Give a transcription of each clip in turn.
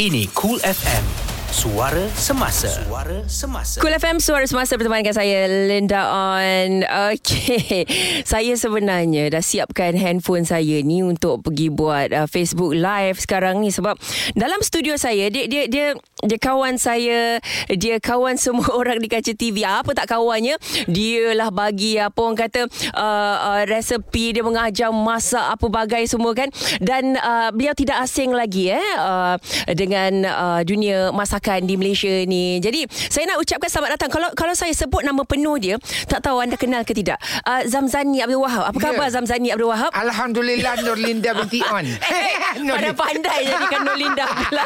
Ini Cool FM. Suara semasa. Suara semasa. Cool FM Suara Semasa bersama dengan saya Linda On. Okay Saya sebenarnya dah siapkan handphone saya ni Untuk pergi buat uh, Facebook Live sekarang ni. Sebab dalam studio saya Dia dia dia dia kawan saya Dia kawan semua orang di kaca TV Apa tak kawannya? Dia lah bagi apa orang kata uh, uh, Resepi Dia mengajar masak apa bagai semua kan. Dan uh, beliau tidak asing lagi eh uh, Dengan uh, dunia masakan di Malaysia ni Jadi saya nak ucapkan selamat datang Kalau kalau saya sebut nama penuh dia Tak tahu anda kenal ke tidak uh, Zamzani Abdul Wahab Apa khabar Ya. Zamzani Abdul Wahab Alhamdulillah Nurlinda binti On. Nur- Pada pandai jadikan Nolinda pula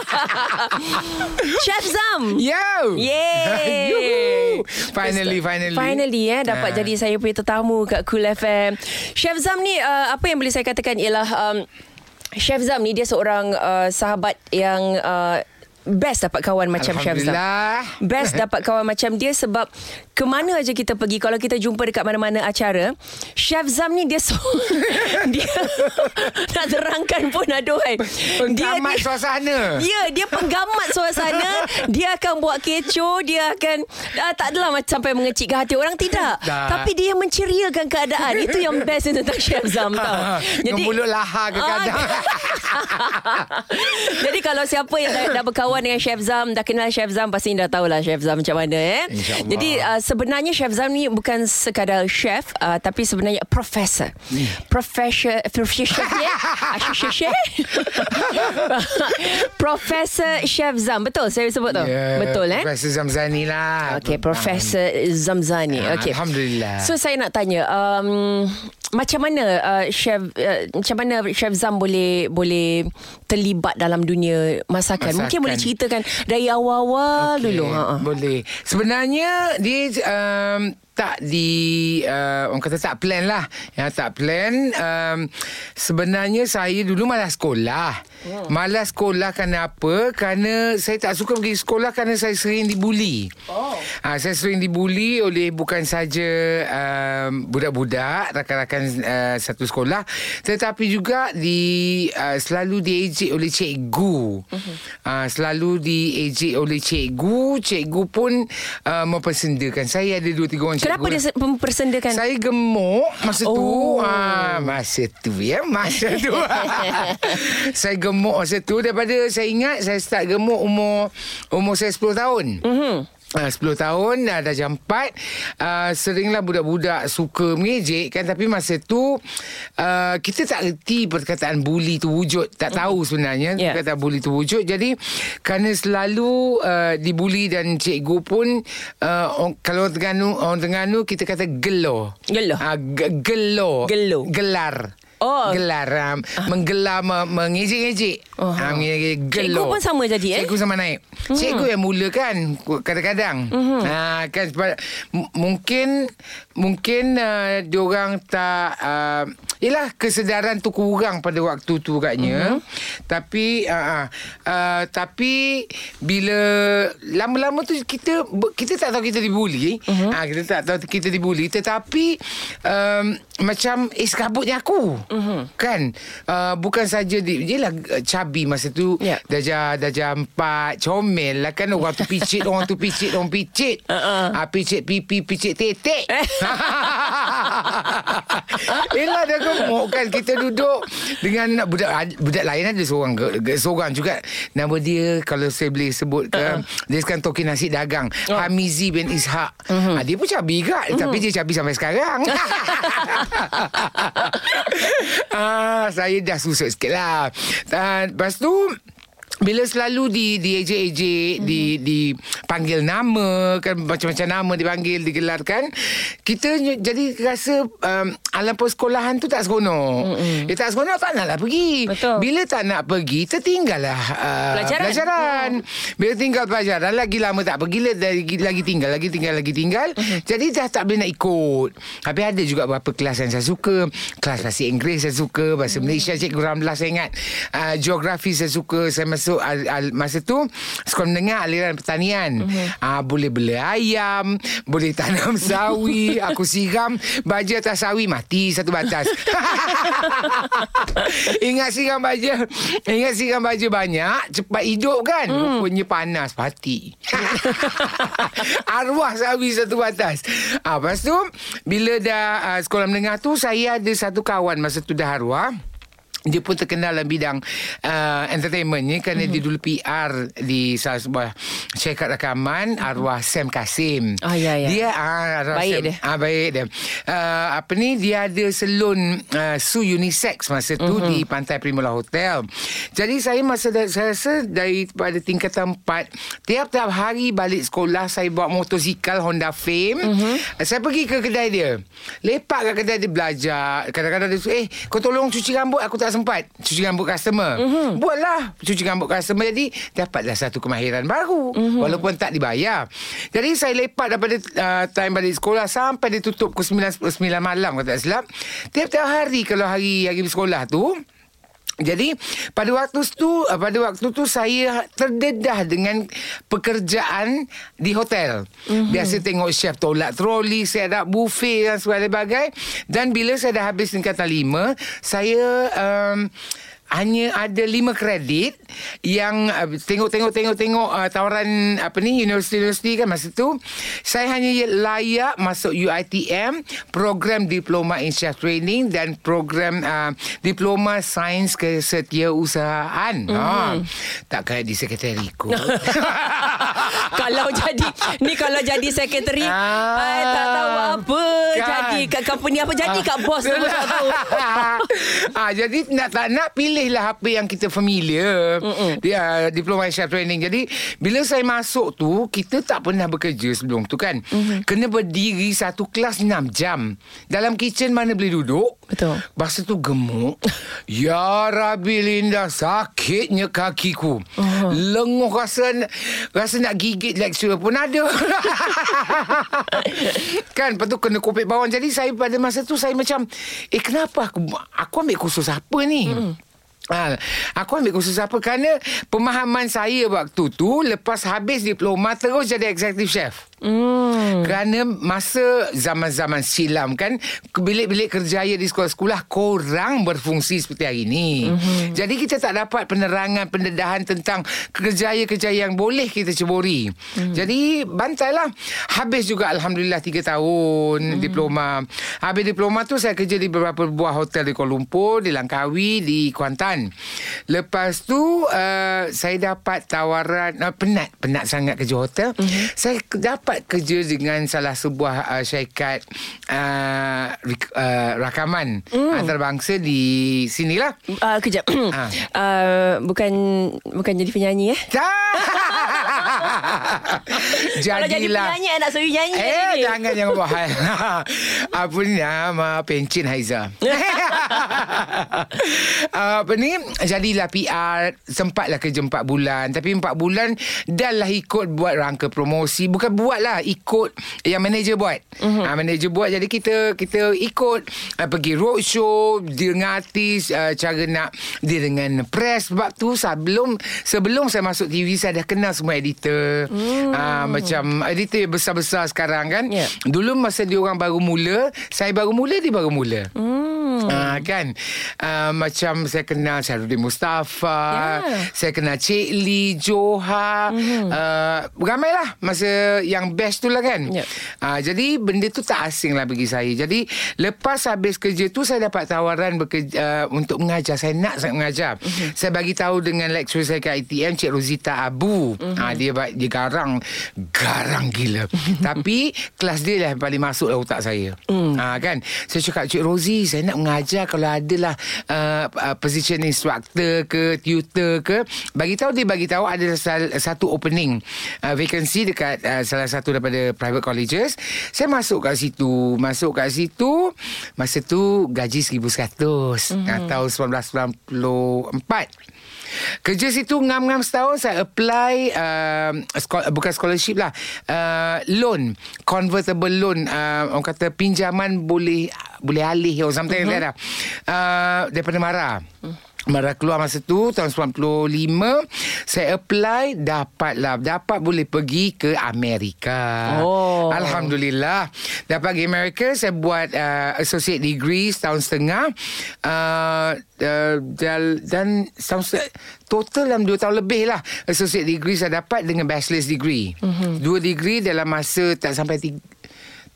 Chef Zam Yo. Yeay Yuhu. Finally, finally. Finally eh Dapat Ah. jadi saya punya tetamu Kat Cool FM Chef Zam ni uh, Apa yang boleh saya katakan Ialah um, Chef Zam ni Dia seorang uh, Sahabat yang uh, Best dapat kawan macam Zam Alhamdulillah. Best dapat kawan macam dia Sebab Kemana aja kita pergi Kalau kita jumpa dekat mana-mana acara Chef Zam ni dia so, Dia Nak terangkan pun aduhai Penggamat suasana. Ya, dia penggamat suasana. dia akan buat kecoh, dia akan uh, tak adalah macam sampai mengecikkan hati orang tidak. Tak. Tapi dia menceriakan keadaan. Itu yang best tentang Chef Zam tau. Dengan mulut lahar ke kadang. Jadi kalau siapa yang dah, dah berkawan dengan Chef Zam, dah kenal Chef Zam pasti dah tahulah Chef Zam macam mana eh. InsyaAllah. Jadi uh, sebenarnya Chef Zam ni bukan sekadar chef uh, tapi sebenarnya profesor. Hmm. Profesor profesor ya. Chef. Profesor Chef Zam. Betul saya sebut tu. Ya, Betul eh? Profesor Zamzani lah. Okey, Profesor Zamzani. Ah, Okey. Alhamdulillah. So saya nak tanya, um, macam mana uh, chef uh, macam mana chef Zam boleh boleh terlibat dalam dunia masakan? Masakan. Mungkin boleh ceritakan dari awal-awal Okey, dulu. Ha. ha. Boleh. Sebenarnya dia um, tak di uh, orang kata tak plan lah. Yang tak plan um, sebenarnya saya dulu malas sekolah. Oh. Malas sekolah kerana apa? Kerana saya tak suka pergi sekolah kerana saya sering dibuli. Oh. Ha, saya sering dibuli oleh bukan saja um, budak-budak rakan-rakan uh, satu sekolah tetapi juga di uh, selalu diejek oleh cikgu. Uh-huh. Uh, selalu diejek oleh cikgu, cikgu pun uh, mempersendakan. Saya ada dua tiga orang. Kenapa dia se- mempersendakan? Saya gemuk masa Oh. tu. Ha, masa tu ya, masa tu. saya gemuk masa tu daripada saya ingat saya start gemuk umur umur saya 10 tahun. Mhm. Uh, 10 tahun dah, dah jam 4 uh, Seringlah budak-budak suka mengejek kan Tapi masa tu uh, Kita tak reti perkataan bully tu wujud. Tak tahu sebenarnya Yeah. Perkataan bully tu wujud. Jadi Kerana selalu uh, Dibuli dan cikgu pun uh, orang- Kalau orang Terengganu Orang Terengganu Kita kata gelo Geloh. uh, g- Gelo Gelo. Gelar Oh. Gelar um, Menggelar me- Mengejek-ejek Oh. uh, Mengejek Cikgu pun sama jadi, eh? Cikgu sama naik hmm. Cikgu yang mula kan Kadang-kadang hmm. ha, kan, m- Mungkin Mungkin uh, Diorang tak uh, Yelah kesedaran tu kurang Pada waktu tu katnya hmm. Tapi uh, uh, uh, Tapi Bila Lama-lama tu kita Kita tak tahu kita dibuli hmm. ha, Kita tak tahu kita dibuli Tetapi um, Macam Eh sekabutnya aku Mhm. Kan uh, Bukan saja di, Yelah uh, Cabi masa tu Ya. Darjah Darjah empat Comel lah kan Orang tu picit Orang tu picit Orang picit Uh-uh. uh-uh. Picit pipi Picit tetek Yelah dah gemuk kan Kita duduk Dengan budak Budak lain ada seorang ke- Seorang juga Nama dia Kalau saya boleh sebut ke uh-uh. Dia sekarang toki nasi dagang Oh. Hamizi bin Ishak uh-huh. ha, Dia pun cabi juga uh-huh. Tapi dia cabi sampai sekarang ah, Saya dah susah sikit lah Dan Lepas tu bila selalu di di ejek-ejek mm-hmm. di dipanggil nama kan macam-macam nama dipanggil digelarkan kita jadi rasa um, alam persekolahan tu tak seronok. Mm-hmm. Dia tak seronok tak naklah pergi. Betul. Bila tak nak pergi tertinggallah uh, Pelajaran. pelajaran. Bila tinggal pelajaran lagi lama tak pergi lagi lagi tinggal lagi tinggal lagi tinggal. Mm-hmm. Jadi dah tak boleh nak ikut. Tapi ada juga beberapa kelas yang saya suka. Kelas bahasa Inggeris saya suka, bahasa Malaysia Cikgu Ramlah saya ingat. Uh, geografi saya suka, saya masuk al, al, masa tu sekolah menengah aliran pertanian. Uh-huh. Uh, boleh beli ayam, boleh tanam sawi, aku siram baju atas sawi mati satu batas. ingat siram baju, ingat siram baju banyak, cepat hidup kan? Hmm. Rupanya panas pati. Arwah sawi satu batas. Ah, lepas tu bila dah uh, sekolah menengah tu saya ada satu kawan masa tu dah arwah dia pun terkenal dalam bidang uh, entertainment ni kerana mm-hmm. dia dulu PR di salah sebuah syarikat rakaman arwah Sam Kasim. Ah ya ya. Dia ah arwah baik Sam, dia. Ah baik dia. Uh, apa ni dia ada salon uh, su unisex masa tu mm-hmm. di Pantai Primula Hotel. Jadi saya masa da- saya rasa daripada tingkatan 4 tiap-tiap hari balik sekolah saya bawa motosikal Honda Fame. Mm-hmm. Saya pergi ke kedai dia. Lepak kat kedai dia belajar. Kadang-kadang dia eh kau tolong cuci rambut aku tak sempat cuci rambut customer. Mm-hmm. Buatlah cuci rambut customer jadi dapatlah satu kemahiran baru mm-hmm. walaupun tak dibayar. Jadi saya lepak daripada uh, time balik sekolah sampai dia tutup pukul 9 9 malam kalau tak silap. Tiap-tiap hari kalau hari hari sekolah tu jadi pada waktu tu pada waktu tu saya terdedah dengan pekerjaan di hotel. Mm-hmm. Biasa tengok chef tolak troli, saya ada buffet dan sebagainya. Dan bila saya dah habis tingkatan lima, saya um, hanya ada lima kredit yang uh, tengok tengok tengok tengok uh, tawaran apa ni universiti-universiti kan masa tu. Saya hanya layak masuk UiTM program diploma in chef training dan program uh, diploma sains kesetiausahaan. Mm-hmm. ha. Tak kaya di sekretariku. Kalau jadi ni kalau jadi sekretari ah, I tak tahu apa kan. jadi kat company. Apa jadi kat bos tu tak tahu. Ah jadi nak tak nak pilihlah apa yang kita familiar dia diploma in chef training jadi bila saya masuk tu kita tak pernah bekerja sebelum tu kan mm-hmm. kena berdiri satu kelas 6 jam dalam kitchen mana boleh duduk Betul. Masa tu gemuk. ya Rabbi Linda, sakitnya kakiku. Uh-huh. Lenguh rasa rasa nak gigit lecturer pun ada. kan, lepas tu kena kopek bawang. Jadi saya pada masa tu saya macam, eh kenapa aku, aku ambil kursus apa ni? Hmm. Ha, aku ambil kursus apa? Kerana pemahaman saya waktu tu Lepas habis diploma Terus jadi executive chef Hmm. Kerana masa zaman-zaman silam kan bilik-bilik kerjaya di sekolah-sekolah kurang berfungsi seperti hari ini. Hmm. Jadi kita tak dapat penerangan pendedahan tentang kerjaya-kerjaya yang boleh kita ceburi. Hmm. Jadi bantailah. Habis juga alhamdulillah 3 tahun hmm. diploma. Habis diploma tu saya kerja di beberapa buah hotel di Kuala Lumpur, di Langkawi, di Kuantan. Lepas tu uh, saya dapat tawaran uh, penat penat sangat kerja hotel. Hmm. Saya dapat dapat kerja dengan salah sebuah uh, syarikat uh, uh, rakaman mm. antarabangsa di sinilah. Uh, kejap. ha. uh, bukan bukan jadi penyanyi eh? Kalau jadi penyanyi nak suruh nyanyi. Eh jangan buat hal. Apa ni nama pencin Haiza. apa ni jadilah PR sempatlah kerja 4 bulan tapi 4 bulan dah lah ikut buat rangka promosi bukan buat buat lah ikut yang manager buat. Mm-hmm. Ha, manager buat jadi kita kita ikut uh, pergi roadshow dengan artis uh, cara nak dia dengan press sebab tu sebelum sebelum saya masuk TV saya dah kenal semua editor. Mm. Uh, macam editor besar-besar sekarang kan. Yeah. Dulu masa dia orang baru mula, saya baru mula dia baru mula. Mm. Uh, kan uh, Macam saya kenal Syarudin Mustafa yeah. Saya kenal Cik Lee Joha mm-hmm. uh, Ramailah Masa yang best tu lah kan yeah. uh, Jadi benda tu tak asing lah bagi saya Jadi Lepas habis kerja tu Saya dapat tawaran bekerja, uh, Untuk mengajar Saya nak sangat mengajar mm-hmm. Saya bagi tahu dengan lecturer saya kat ITM Cik Rosita Abu mm-hmm. uh, dia, dia garang Garang gila Tapi Kelas dia lah yang paling masuk lah otak saya mm. uh, Kan Saya cakap Cik Rozi Saya nak mengajar kalau adalah uh, uh, position instructor ke tutor ke bagi tahu dia bagi tahu ada satu opening uh, vacancy dekat uh, salah satu daripada private colleges saya masuk kat situ masuk kat situ masa tu gaji 1100 mm-hmm. tahun 1994 Kerja situ ngam-ngam setahun saya apply uh, sko- bukan scholarship lah uh, loan convertible loan uh, orang kata pinjaman boleh boleh alih or something uh-huh. like that uh, daripada Mara. Uh. Mara keluar masa tu tahun 95 saya apply dapatlah dapat boleh pergi ke Amerika. Oh. Alhamdulillah dapat pergi Amerika saya buat uh, associate degree setahun setengah uh, uh, dan, setengah, total dalam dua tahun lebih lah associate degree saya dapat dengan bachelor's degree. Mm-hmm. Dua degree dalam masa tak sampai tiga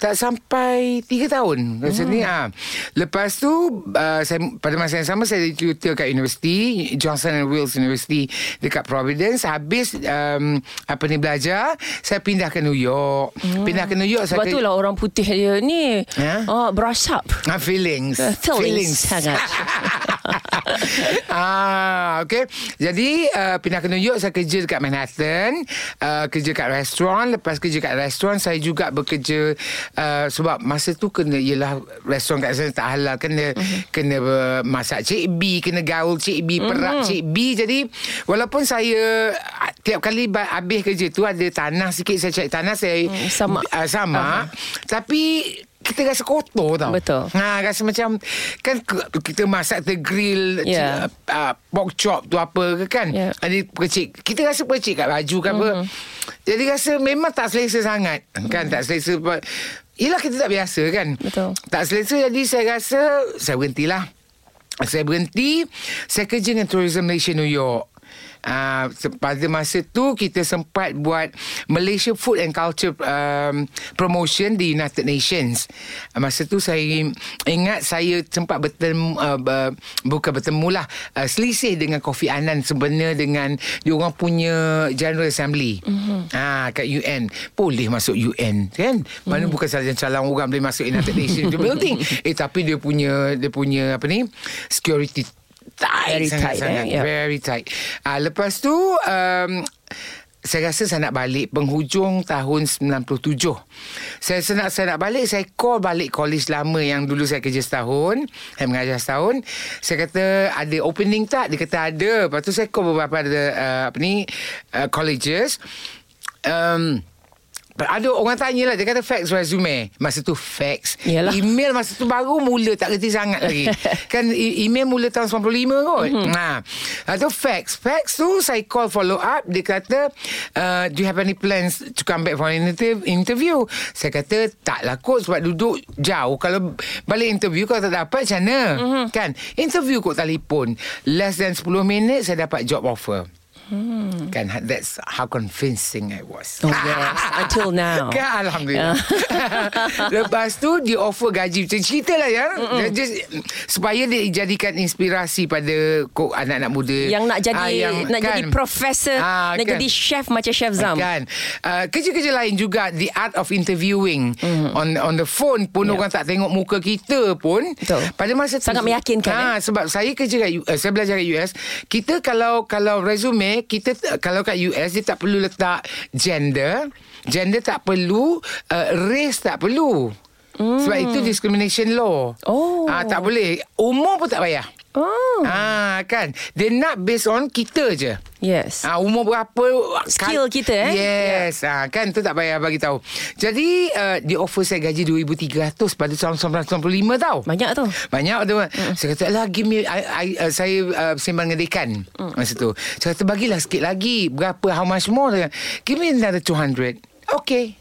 tak sampai tiga tahun macam ni ah. Lepas tu uh, saya pada masa yang sama saya tutor kat universiti Johnson and Wales University dekat Providence habis um, apa ni belajar saya pindah ke New York. Hmm. Pindah ke New York Sebab saya tu lah orang putih dia ni Ya? oh, brush up. Ah, feelings. Uh, feelings sangat. ah, okay. Jadi uh, pindah ke New York saya kerja dekat Manhattan, uh, kerja kat restoran. Lepas kerja kat restoran saya juga bekerja uh, sebab masa tu kena ialah restoran kat sana tak halal kena uh-huh. kena uh, masak cik B, kena gaul cik B, perak uh-huh. cik B. Jadi walaupun saya uh, tiap kali habis kerja tu ada tanah sikit saya cari tanah saya Hmm, sama. uh, sama uh-huh. tapi kita rasa kotor tau. Betul. Ha rasa macam kan kita masak the grill Ya. yeah. uh, pork chop tu apa ke kan. Ya. Ada percik. Kita rasa percik kat baju ke apa. Mhm. Jadi rasa memang tak selesa sangat. Kan tak selesa. Yelah kita tak biasa kan. Betul. Tak selesa jadi saya rasa saya berhentilah. Saya berhenti. Saya kerja dengan Tourism Malaysia New York. Uh, pada masa tu kita sempat buat Malaysia Food and Culture um, promotion di United Nations. Uh, masa tu saya ingat saya sempat bertemu uh, ber, bukan bertemu lah uh, selisih dengan Kofi Annan sebenarnya dengan diorang punya General Assembly. Mm-hmm. Ah kat UN. Boleh masuk UN kan? Mana mm. bukan saja calon orang boleh masuk United Nations building. Eh tapi dia punya dia punya apa ni? Security tight Very sangat, tight, eh? sangat, Yeah. very tight. Ah lepas tu um, saya rasa saya nak balik penghujung tahun 97. Saya nak saya nak balik, saya call balik college lama yang dulu saya kerja setahun, saya mengajar setahun. Saya kata ada opening tak? Dia kata ada. Lepas tu saya call beberapa ada uh, apa ni uh, colleges. Um, ada orang tanya lah Dia kata fax resume. Masa tu fax. Yalah. Email masa tu baru mula Tak kerti sangat lagi. Kan email mula tahun 95 kot. Mm-hmm. Nah, Itu fax. Fax tu saya call follow up. Dia kata uh, Do you have any plans To come back for an inter- interview? Saya kata Tak lah kot Sebab duduk jauh. Kalau balik interview Kalau tak dapat macam mana? Mm-hmm. Kan? Interview kot telefon. Less than 10 minit Saya dapat job offer Hmm. Kan that's how convincing I was. Oh yes, until now. Kan Alhamdulillah Lepas tu Dia offer gaji Macam cerita lah ya just, Supaya dia jadikan inspirasi Pada kok anak-anak muda Yang nak jadi Ah, nak jadi profesor, Ah, nak kan. jadi chef macam chef Zam. Kan uh, Kerja-kerja lain juga The art of interviewing mm. On on the phone pun Ya. Orang tak tengok muka kita pun Betul. Pada masa tu Sangat meyakinkan, ha, Sebab saya kerja kat US Saya belajar kat US Kita kalau Kalau resume Kita Kalau kat US Dia tak perlu letak Gender Gender tak perlu uh, Race tak perlu mm. Sebab itu discrimination law Oh. Ah, Tak boleh Umur pun tak payah Oh. Ah kan? Dia nak based on Kita je. Yes. Ah umur berapa Skill kita, eh? Yes. Ah, Kan? Tu tak payah bagi tahu. Jadi uh, Dia offer saya gaji 2,300 Pada tahun 1995 tau. Banyak tu. banyak tu. Mm. Saya kata lah give me I, I, uh, Saya uh, sembang dengan dekan mm. Masa tu. Saya kata bagilah sikit lagi. Berapa? How much more? Give me another 200 Okay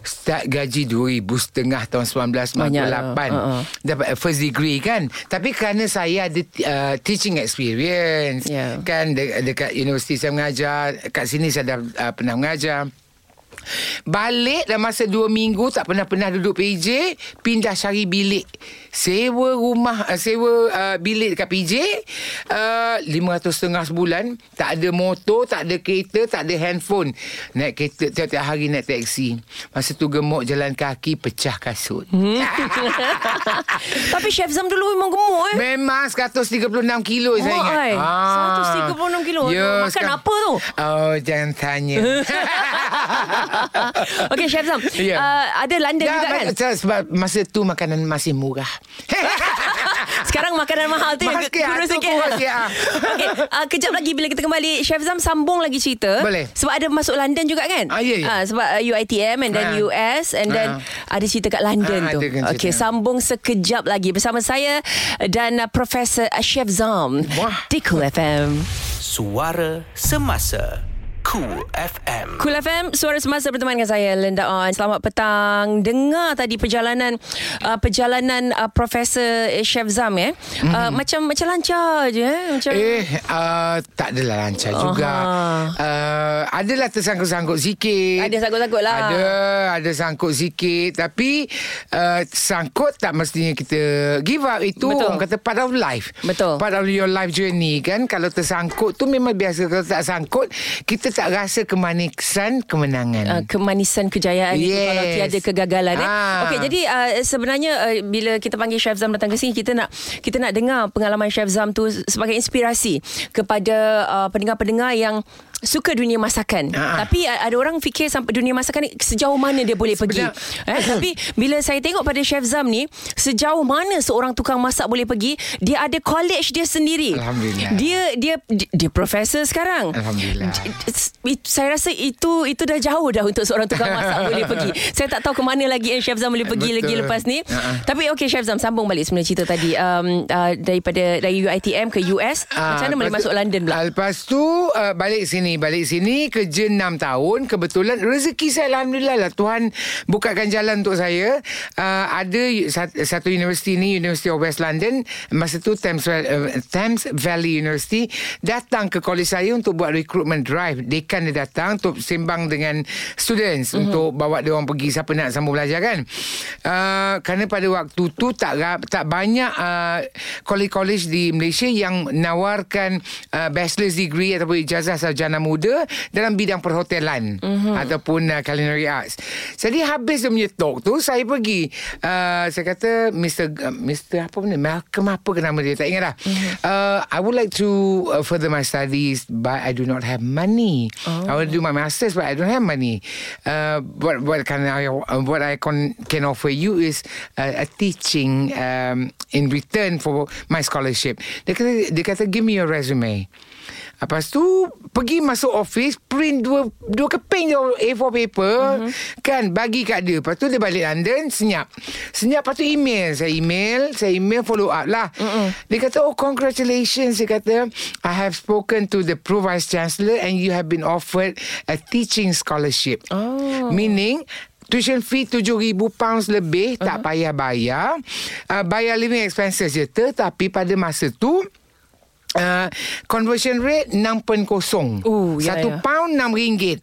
Start gaji 2,000 setengah tahun 1998 Banyak. Uh-uh. Dapat first degree kan Tapi kerana saya ada uh, teaching experience Yeah. Kan de- dekat universiti saya mengajar Kat sini saya dah uh, pernah mengajar Balik dalam masa dua minggu Tak pernah-pernah duduk PJ Pindah cari bilik Sewa rumah uh, Sewa uh, bilik dekat PJ uh, RM500 sebulan Tak ada motor Tak ada kereta Tak ada handphone Naik kereta Tiap-tiap hari naik taksi Masa tu gemuk jalan kaki Pecah kasut Hmm. Tapi chef Zam dulu memang gemuk eh. Memang 136 kilo saya Mak, ingat. Ah. 136 kilo. Ya, Makan sekarang- apa tu? Oh jangan tanya Okey chef Zam. Ya. Uh, ada London juga kan? Sebab masa tu makanan masih murah Sekarang makanan mahal tu Mahal sikit, kurus sikit. kurus ah. Okey, uh, kejap lagi bila kita kembali Chef Zam sambung lagi cerita. Boleh. Sebab ada masuk London juga kan? Ah, ya, ya. Ah, sebab uh, UiTM and then Ah. US and then Ah. ada cerita kat London Ah, tu. kan cerita. Okey, sambung sekejap lagi bersama saya dan uh, Profesor uh, Chef Zam Wah. di Cool FM. Suara Semasa Cool FM Cool FM Suara Semasa bersama dengan saya Linda On Selamat petang Dengar tadi perjalanan uh, Perjalanan uh, Profesor Chef Zam eh mm-hmm. uh, Macam macam lancar je eh Macam Eh, uh, tak adalah lancar juga. Uh, adalah tersangkut-sangkut sikit. Ada sangkut-sangkut lah. Ada, ada sangkut sikit. Tapi uh, sangkut tak mestinya kita give up. Itu Betul. orang kata part of life. Betul. Part of your life journey kan. Kalau tersangkut tu memang biasa. Kalau tak sangkut, kita tak rasa kemanisan kemenangan. Uh, kemanisan kejayaan itu Yes. kalau tiada kegagalan eh. Ah. Okey jadi uh, sebenarnya uh, bila kita panggil Chef Zam datang ke sini kita nak kita nak dengar pengalaman Chef Zam tu sebagai inspirasi kepada uh, pendengar-pendengar yang suka dunia masakan. Ah. Tapi ada orang fikir sampai dunia masakan ni sejauh mana dia boleh pergi. Sebenar- Eh, tapi bila saya tengok pada Chef Zam ni sejauh mana seorang tukang masak boleh pergi, dia ada college dia sendiri. Alhamdulillah. Dia dia dia, dia profesor sekarang. Alhamdulillah. Saya rasa itu itu dah jauh dah untuk seorang tukang masak boleh pergi. Saya tak tahu ke mana lagi yang Chef Zam boleh pergi Betul. lagi lepas ni. Ha-ha. Tapi okey Chef Zam sambung balik sebenarnya cerita tadi um, uh, daripada dari UiTM ke US. Ah, macam mana boleh masuk London pula? ah, Lepas tu uh, balik sini, balik sini kerja 6 tahun. Kebetulan rezeki saya alhamdulillah lah Tuhan bukakan jalan untuk saya. Uh, ada sat- satu universiti ni University of West London masa tu Thames, uh, Thames Valley University datang ke college saya untuk buat recruitment drive. Dekan dia datang untuk sembang dengan students mm-hmm. untuk bawa dia orang pergi siapa nak sambung belajar kan. Uh, kerana pada waktu tu tak tak banyak uh, college-college di Malaysia yang menawarkan uh, bachelor's degree ataupun ijazah sarjana muda dalam bidang perhotelan mm-hmm. ataupun uh, culinary arts. Jadi habis dia punya talk tu saya pergi uh, saya kata Mr. Uh, Mr. apa benda Malcolm apa ke nama dia tak ingat dah. Mm-hmm. Uh, I would like to uh, further my studies but I do not have money. Oh. I want to do my masters but I don't have money. Uh, what what can I uh, what I can can offer you is uh, a teaching um, in return for my scholarship. Dia kata dia kata give me your resume. Lepas tu pergi masuk office print dua dua keping je A4 paper mm-hmm. kan bagi kat dia. Lepas tu dia balik London senyap. Senyap lepas tu email, saya email, saya email follow up lah. Mm-hmm. Dia kata oh congratulations dia kata I have spoken to the pro vice chancellor and you have been offered a teaching scholarship. Oh. Meaning Tuition fee RM7,000 pounds lebih uh-huh. tak payah bayar. Uh, bayar living expenses je. Tetapi pada masa tu Uh, conversion rate 6.0 Oh, ya, Satu ya. pound RM6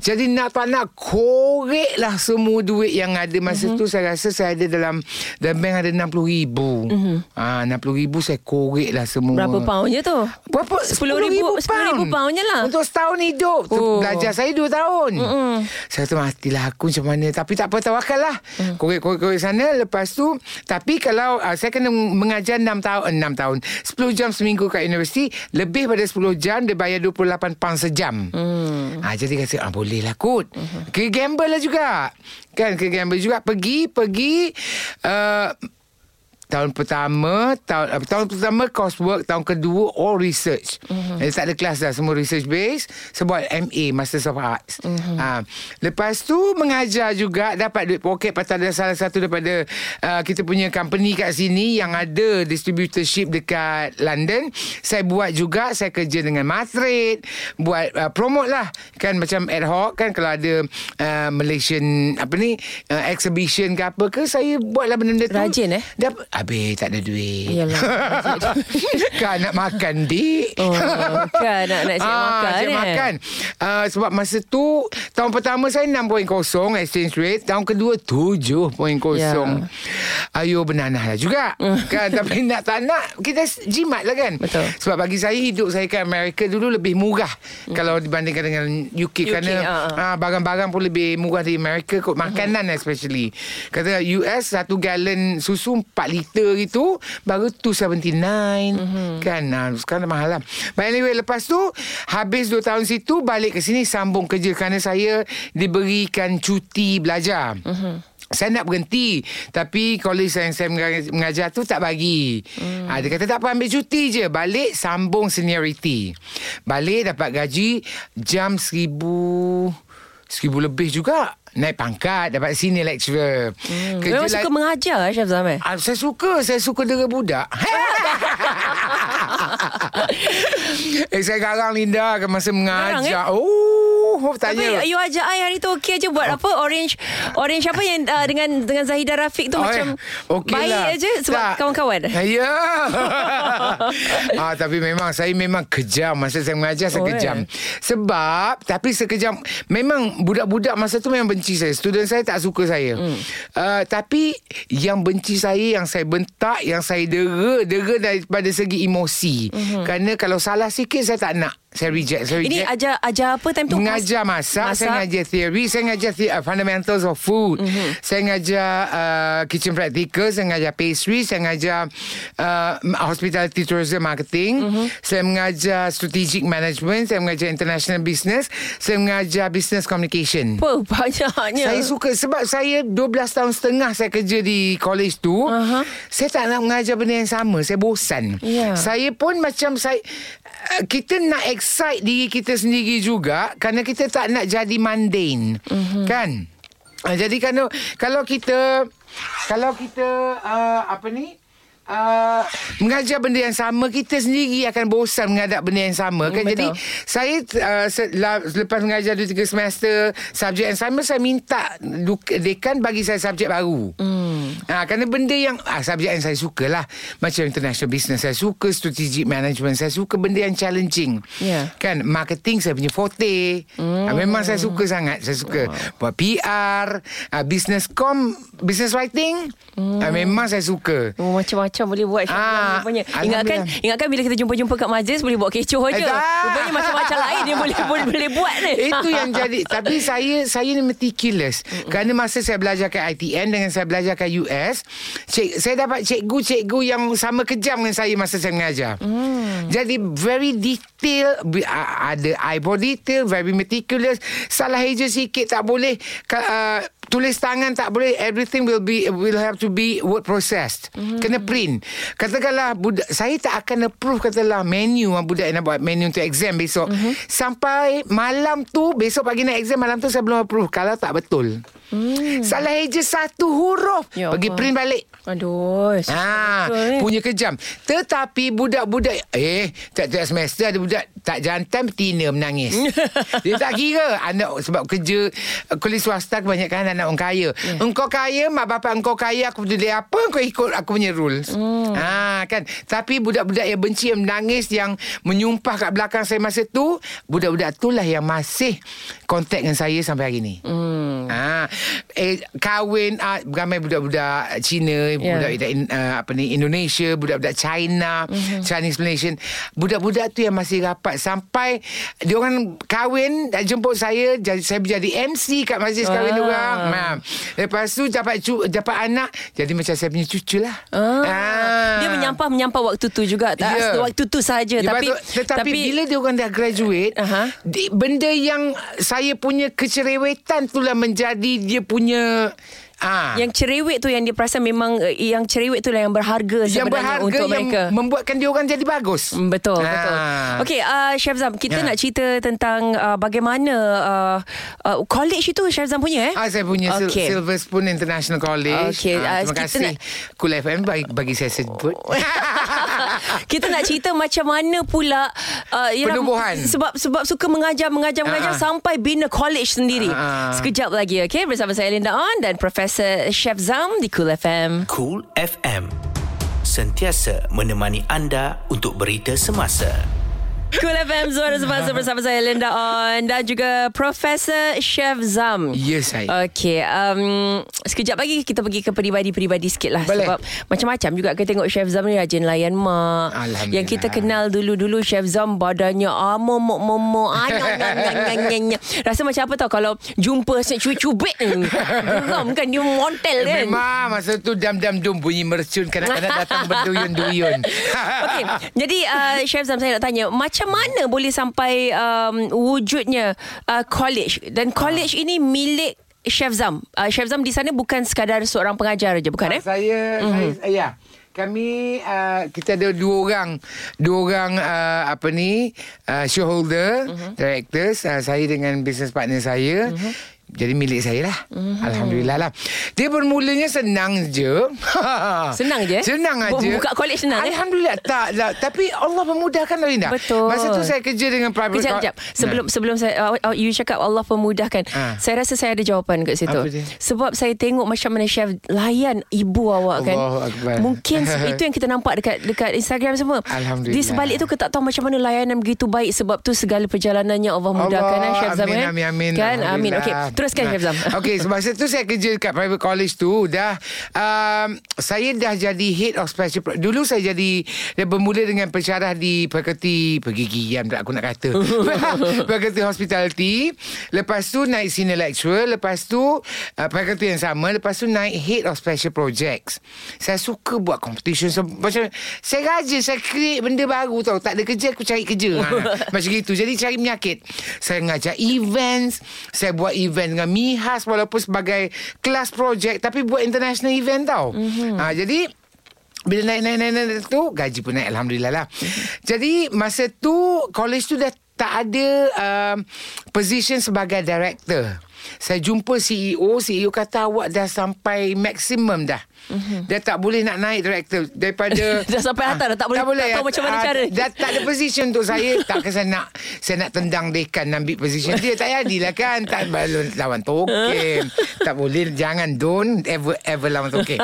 Jadi nak tak nak Korek lah semua duit yang ada Masa mm-hmm. tu saya rasa Saya ada dalam Dalam bank ada RM60,000 mm-hmm. ah, RM60,000 saya korek lah semua Berapa pound je tu? Berapa? RM10,000 RM10,000 pound je lah. Untuk setahun hidup Oh. Belajar saya dua tahun Mm-mm. Saya kata matilah aku macam mana Tapi tak apa tawakal lah mm. Korek-korek sana Lepas tu Tapi kalau uh, Saya kena mengajar 6 tahun 6 tahun 10 jam seminggu kat universiti Lebih pada 10 jam Dia bayar 28 pound sejam mm. ha, Jadi kata ah, Boleh lah kot mm-hmm. Kena gamble lah juga Kan kena gamble juga Pergi Pergi uh, Tahun pertama tahun, uh, tahun pertama coursework Tahun kedua all research uh-huh. eh, Tak ada kelas dah Semua research base Sebab MA Masters of Arts uh-huh. uh, Lepas tu Mengajar juga Dapat duit poket Pasal ada salah satu daripada uh, Kita punya company kat sini Yang ada distributorship Dekat London Saya buat juga Saya kerja dengan Matrade Buat uh, promote lah Kan macam ad hoc Kan kalau ada uh, Malaysian Apa ni uh, Exhibition ke apa ke Saya buatlah benda-benda tu Rajin, eh? Dapat Habis tak ada duit. Yalah. Kan nak makan dik. Oh, kan nak nak siap makan, siap eh? makan. Uh, Sebab masa tu Tahun pertama saya 6.0 exchange rate. Tahun kedua 7.0 Ya. Ayo bernanah lah juga. Kan Tapi nak tak nak Kita jimat lah kan. Betul. Sebab bagi saya Hidup saya kat Amerika dulu Lebih murah. Kalau dibandingkan dengan UK, UK, Kerana ah, ah. ah, Barang-barang pun lebih murah Di Amerika kot Makanan especially. Kata US Satu galon susu 4 liter gitu Baru 279 Kan ah, Sekarang dah mahal lah But anyway Lepas tu Habis 2 tahun situ Balik ke sini Sambung kerja Kerana saya Diberikan cuti belajar saya nak berhenti tapi kolej yang saya mengajar tu tak bagi. Hmm. Ha, dia kata tak apa ambil cuti je. Balik sambung seniority. Balik dapat gaji jam seribu seribu lebih juga. Naik pangkat Dapat senior lecturer Hmm. Memang suka mengajar Chef eh? Ah, saya suka Saya suka dera budak Eh saya garang Linda Masa mengajar Garang, eh? Oh Tapi Tanya. you ajak I hari tu okey je buat apa? Orange orange apa yang uh, dengan dengan Zahida Rafiq tu Oh, macam eh, okey baik lah. aje sebab Tak. kawan-kawan. Ya. Ah, Tapi memang Saya memang kejam. Masa saya mengajar Saya Oh, kejam. eh. Sebab Tapi sekejam Memang budak-budak Masa tu memang benci saya. Student saya tak suka saya. Hmm. uh, Tapi Yang benci saya Yang saya bentak Yang saya dera Dera daripada segi emosi. Kerana kalau salah sikit Saya tak nak Saya reject Saya. Ini reject ajar ajar apa time tu? Mengajar masak, Masak. Saya mengajar theory Saya mengajar the, uh, fundamentals of food mm-hmm. Saya mengajar uh, kitchen practical Saya mengajar pastry Saya mengajar uh, hospitality tourism marketing mm-hmm. Saya mengajar strategic management Saya mengajar international business Saya mengajar business communication apa banyaknya. saya suka sebab saya 12 tahun setengah saya kerja di college tu. Aha. Saya tak nak mengajar benda yang sama. Saya bosan. Ya. Saya pun macam saya uh, kita nak excite diri kita sendiri juga kerana kita tak nak jadi mundane. Mhm. Kan? Uh, jadi kalau kalau kita kalau kita uh, apa ni Uh, mengajar benda yang sama kita sendiri akan bosan menghadap benda yang sama kan jadi betul. saya uh, se- la- lepas mengajar 2 3 semester subjek yang sama saya minta du- dekan bagi saya subjek baru. Hmm. Ha, kerana benda yang ah, subjek yang saya suka lah macam international business saya suka strategic management saya suka benda yang challenging. Ya. Kan marketing saya punya forte. Hmm. Ha, memang saya suka sangat saya suka buat PR, uh, business com, business writing. Hmm. Ha, memang saya suka. Oh, macam-macam boleh buat Ah, rupanya. Ingatkan ingatkan bila kita jumpa-jumpa kat majlis boleh buat kecoh tak. Rupanya macam-macam lain dia boleh boleh, boleh buat ni. Itu yang jadi Tapi saya Saya ni meticulous Kerana masa saya belajar kat ITN Dengan saya belajar kat US cik, Saya dapat cikgu-cikgu Yang sama kejam dengan saya Masa saya mengajar mm. Jadi very detail Ada eyeball detail Very meticulous Salah eja sikit Tak boleh uh, Tulis tangan tak boleh Everything will be Will have to be Word processed mm. Kena print Katakanlah budak, Saya tak akan approve Katalah menu Budak nak buat menu Untuk exam besok mm-hmm. Sampai malam tu Besok pagi nak exam Malam tu saya belum approve Kalau tak betul mm. Salah eja satu huruf Ya Pergi print balik Aduh. Ah, betul ni. punya kejam. Tetapi budak-budak eh tak-tak semester ada budak tak jantan betina menangis. Dia tak kira anak sebab kerja kuliah swasta kebanyakan anak orang kaya. Yeah. Engkau kaya, mak bapak engkau kaya, aku peduli apa engkau ikut aku punya rules. Mm. Ah kan. Tapi budak-budak yang benci yang menangis yang menyumpah kat belakang saya masa tu, budak-budak itulah yang masih kontak dengan saya sampai hari ni. Mm. Ah, eh kahwin ah, ramai budak-budak Cina, Ya. budak budak uh, apa ni Indonesia, budak-budak China, mm-hmm. Chinese Malaysian. Budak-budak tu yang masih rapat sampai dia orang kahwin dan jemput saya jadi saya menjadi MC kat majlis kahwin Ah. orang. Ha. Lepas tu dapat cu, dapat anak jadi macam saya punya cucu lah. Ah. Dia menyampah menyampah waktu tu juga tak Ya. waktu tu saja Ya, tapi tetapi bila dia orang dah graduate, Aha. di, benda yang saya punya kecerewetan itulah menjadi dia punya ah yang cerewet tu yang dia perasan memang uh, yang cerewet tu lah yang berharga yang sebenarnya berharga untuk yang mereka. membuatkan dia orang jadi bagus. Mm, Betul, Ah. betul. Okey, uh, Chef Zam, kita Ya. nak cerita tentang uh, bagaimana uh, uh, college itu Chef Zam punya eh? Ah, saya punya okay. Okey. Silver Spoon International College. Okey, ah, Ah, terima kita kasih. nak- Cool FM bagi, bagi saya sebut. kita nak cerita macam mana pula uh, Penubuhan. sebab sebab suka mengajar mengajar mengajar Ah. sampai bina college sendiri. Ah. Sekejap lagi okey bersama saya Linda On dan Profesor Chef Zam di Cool FM. Cool FM. Sentiasa menemani anda untuk berita semasa. Cool FM Suara Semasa bersama saya Linda On dan juga Profesor Chef Zam. Ya, saya. Okey, um, sekejap lagi kita pergi ke peribadi-peribadi sikit lah Boleh. sebab macam-macam juga kita tengok Chef Zam ni rajin layan mak. Yang kita kenal dulu-dulu Chef Zam badannya nyam, nyam, nyam. Rasa macam apa tau kalau jumpa cubit-cubit. Geram kan dia montel kan. Memang masa tu dam-dam-dum bunyi mercun kadang-kadang datang berduyun-duyun. Okey, jadi uh, Chef Zam saya nak tanya macam mana boleh sampai um, wujudnya uh, college dan college ini milik Chef Zam. Uh, Chef Zam di sana bukan sekadar seorang pengajar je, bukan eh? Saya, mm-hmm. saya, ya. Kami uh, kita ada dua orang dua orang uh, apa ni uh, shareholder uh-huh. directors uh, saya dengan business partner saya uh-huh. Jadi milik saya lah. Mm-hmm. Alhamdulillah lah. Dia bermulanya senang je. Senang je? Senang aja. Buka college senang Alhamdulillah eh? tak lah. Tapi Allah memudahkan lah Linda. Betul. Masa tu saya kerja dengan private Kejap, kejap. Sebelum nah. sebelum saya uh, You cakap Allah pemudahkan ha. Saya rasa saya ada jawapan kat situ. Sebab saya tengok macam mana chef Layan ibu awak kan? Akbar. Mungkin itu yang kita nampak Dekat dekat Instagram semua. Alhamdulillah. Di sebalik tu kita tak tahu macam mana layanan begitu baik Sebab tu segala perjalanannya Allah mudahkan Allah, eh, Chef Zaman Amin, amin, amin. Kan, amin. Okay Teruskan Chef Zam Okay Masa tu saya kerja Kat private college tu Dah um, Saya dah jadi Head of special pro- Dulu saya jadi Dia bermula dengan pensyarah Di fakulti Pergigian Tak aku nak kata. Fakulti hospitality Lepas tu naik senior lecturer Lepas tu uh, Fakulti yang sama Lepas tu naik Head of special projects. Saya suka buat competition so, Macam Saya rajin Saya create benda baru tau. Tak ada kerja Aku cari kerja. Ha, Macam gitu. Jadi cari penyakit. Saya ngajar events Saya buat event dengan Mihas walaupun sebagai kelas projek tapi buat international event tau. Mm-hmm. Ha, jadi bila naik naik naik, naik tu gaji pun naik alhamdulillah lah. Jadi masa tu college tu dah tak ada uh, position sebagai director. Saya jumpa CEO, CEO kata awak dah sampai maksimum dah. Mm-hmm. Dia tak boleh nak naik director daripada dah sampai atas dah tak boleh tak, boleh, tak tahu macam mana uh, cara. Dah tak ada position untuk saya. Takkan saya nak saya nak tendang dekan ambil position dia tak jadilah kan. Tak balon lawan token. tak boleh jangan don't ever ever lawan token.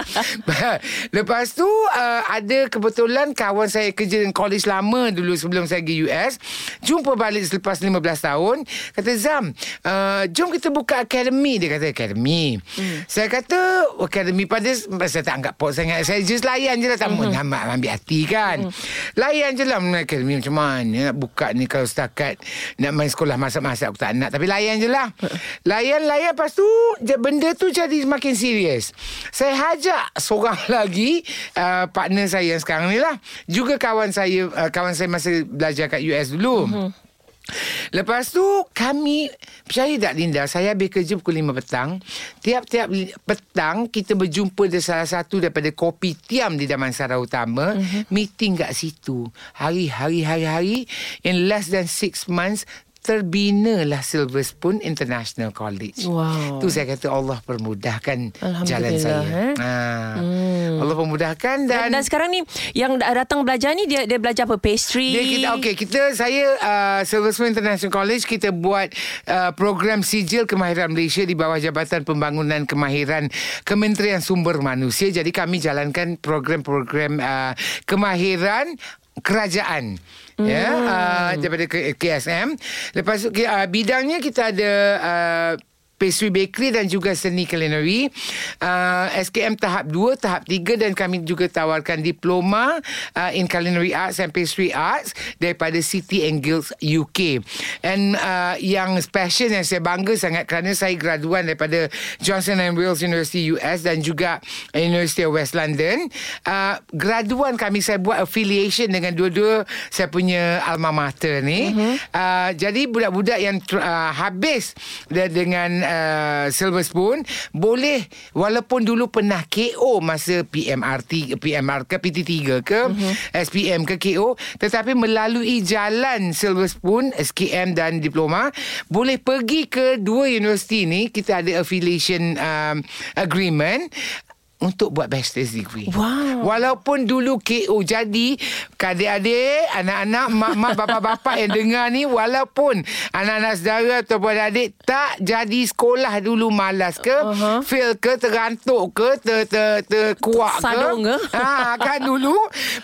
Lepas tu uh, ada kebetulan kawan saya kerja dengan college lama dulu sebelum saya pergi US. Jumpa balik selepas 15 tahun. Kata Zam, uh, jom kita buka academy. Dia kata academy. Hmm. Saya kata academy pada saya tak anggap pot sangat. Saya just layan je lah. Tak mm-hmm. nak ambil hati kan. Mm. Layan je lah. Akademi macam mana nak buka ni kalau setakat nak main sekolah masak-masak. Aku tak nak. Tapi layan je lah. layan, layan. Lepas tu benda tu jadi semakin serius. Saya hajak seorang lagi uh, partner saya yang sekarang ni lah. Juga kawan saya uh, kawan saya masa belajar kat US dulu. Mm-hmm. Lepas tu kami Percaya tak Linda? Saya habis kerja pukul 5 petang. Tiap-tiap petang Kita berjumpa di salah satu Daripada kopi tiam Di Damansara Utama. Uh-huh. Meeting kat situ. Hari-hari Hari-hari In less than 6 months terbinalah Silver Spoon International College. Wow. Tu saya kata Allah permudahkan jalan saya. Eh? Ha. Hmm. Allah permudahkan dan, dan dan sekarang ni yang datang belajar ni dia dia belajar apa pastry. Dia kita okey kita saya uh, Silver Spoon International College kita buat uh, program sijil kemahiran Malaysia di bawah Jabatan Pembangunan Kemahiran Kementerian Sumber Manusia. Jadi kami jalankan program-program uh, kemahiran kerajaan mm. ya uh, daripada KSM lepas tu uh, bidangnya kita ada uh, pastry bakery dan juga seni culinary. Uh, SKM tahap 2 tahap 3 dan kami juga tawarkan diploma uh, in culinary arts and pastry arts daripada City and Guilds UK and uh, yang special yang saya bangga sangat kerana saya graduan daripada Johnson and Wales University US dan juga University of West London. Uh, graduan kami saya buat affiliation dengan dua-dua saya punya alma mater ni. Mm-hmm. uh, jadi budak-budak yang uh, habis dengan uh, Silver Spoon boleh walaupun dulu pernah KO masa PMRT PMR ke PT3 ke. Mhm. SPM ke KO tetapi melalui jalan Silver Spoon SKM dan diploma boleh pergi ke dua universiti ni kita ada affiliation um, agreement untuk buat bachelor's degree. Wow. Walaupun dulu KO jadi adik-adik, anak-anak, mak-mak, bapa-bapa yang dengar ni walaupun anak-anak saudara ataupun adik tak jadi sekolah dulu malas ke, uh-huh. fail ke, terantuk ke, ter, ter, ter, kuak ke. Sadung ke. Ha, kan dulu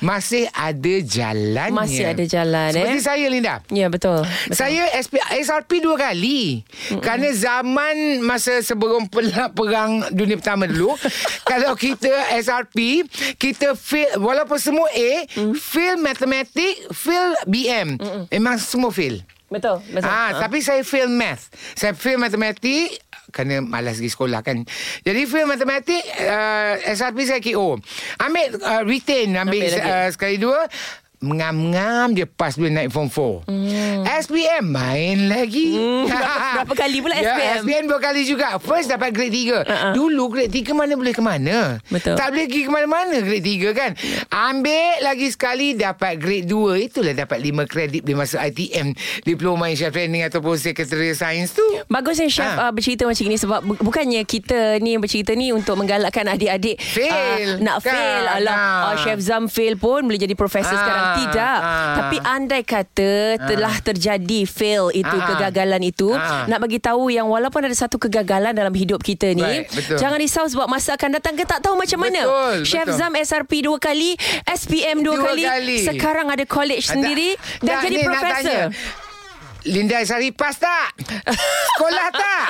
masih ada jalan. Masih ada jalan Seperti eh. saya Linda. Ya betul. betul. Saya SP, SRP dua kali. Mm-mm. Kerana zaman masa sebelum perang dunia pertama dulu kalau kita SRP kita fail walaupun semua A mm. fail matematik fail BM Mm-mm. memang semua fail betul betul ah ha. tapi saya fail math saya fail matematik kerana malas pergi sekolah kan. Jadi fail matematik uh, SRP saya KO. Ambil uh, retain ambil, ambil uh, sekali dua Mengam-ngam je Pas boleh naik form 4 hmm. SPM Main lagi Hmm, berapa, kali pula Ya, SPM? SPM dua kali juga First dapat grade 3 Uh-uh. Dulu grade 3 mana boleh ke mana Betul. Tak boleh pergi ke mana-mana grade 3 kan Ambil lagi sekali Dapat grade 2 Itulah dapat 5 kredit Boleh masuk ITM Diploma in Chef Training Ataupun Secretarial Science tu Bagusnya Chef Ha. uh, bercerita macam ini sebab bu- bukannya kita ni yang bercerita ni untuk menggalakkan adik-adik Fail, uh, nak kan? fail alah Ha. uh, Chef Zam fail pun boleh jadi profesor Ha. sekarang tidak Ha. tapi andai kata telah terjadi fail itu Ha. kegagalan itu Ha. nak bagi tahu yang walaupun ada satu kegagalan dalam hidup kita ni Right, betul. jangan risau sebab masa akan datang kita tak tahu macam mana Betul, Chef betul. Zam SRP dua kali SPM dua, Dua kali. kali. sekarang ada college sendiri dan Tak, jadi ni profesor. Linda Sari pas tak? Sekolah tak?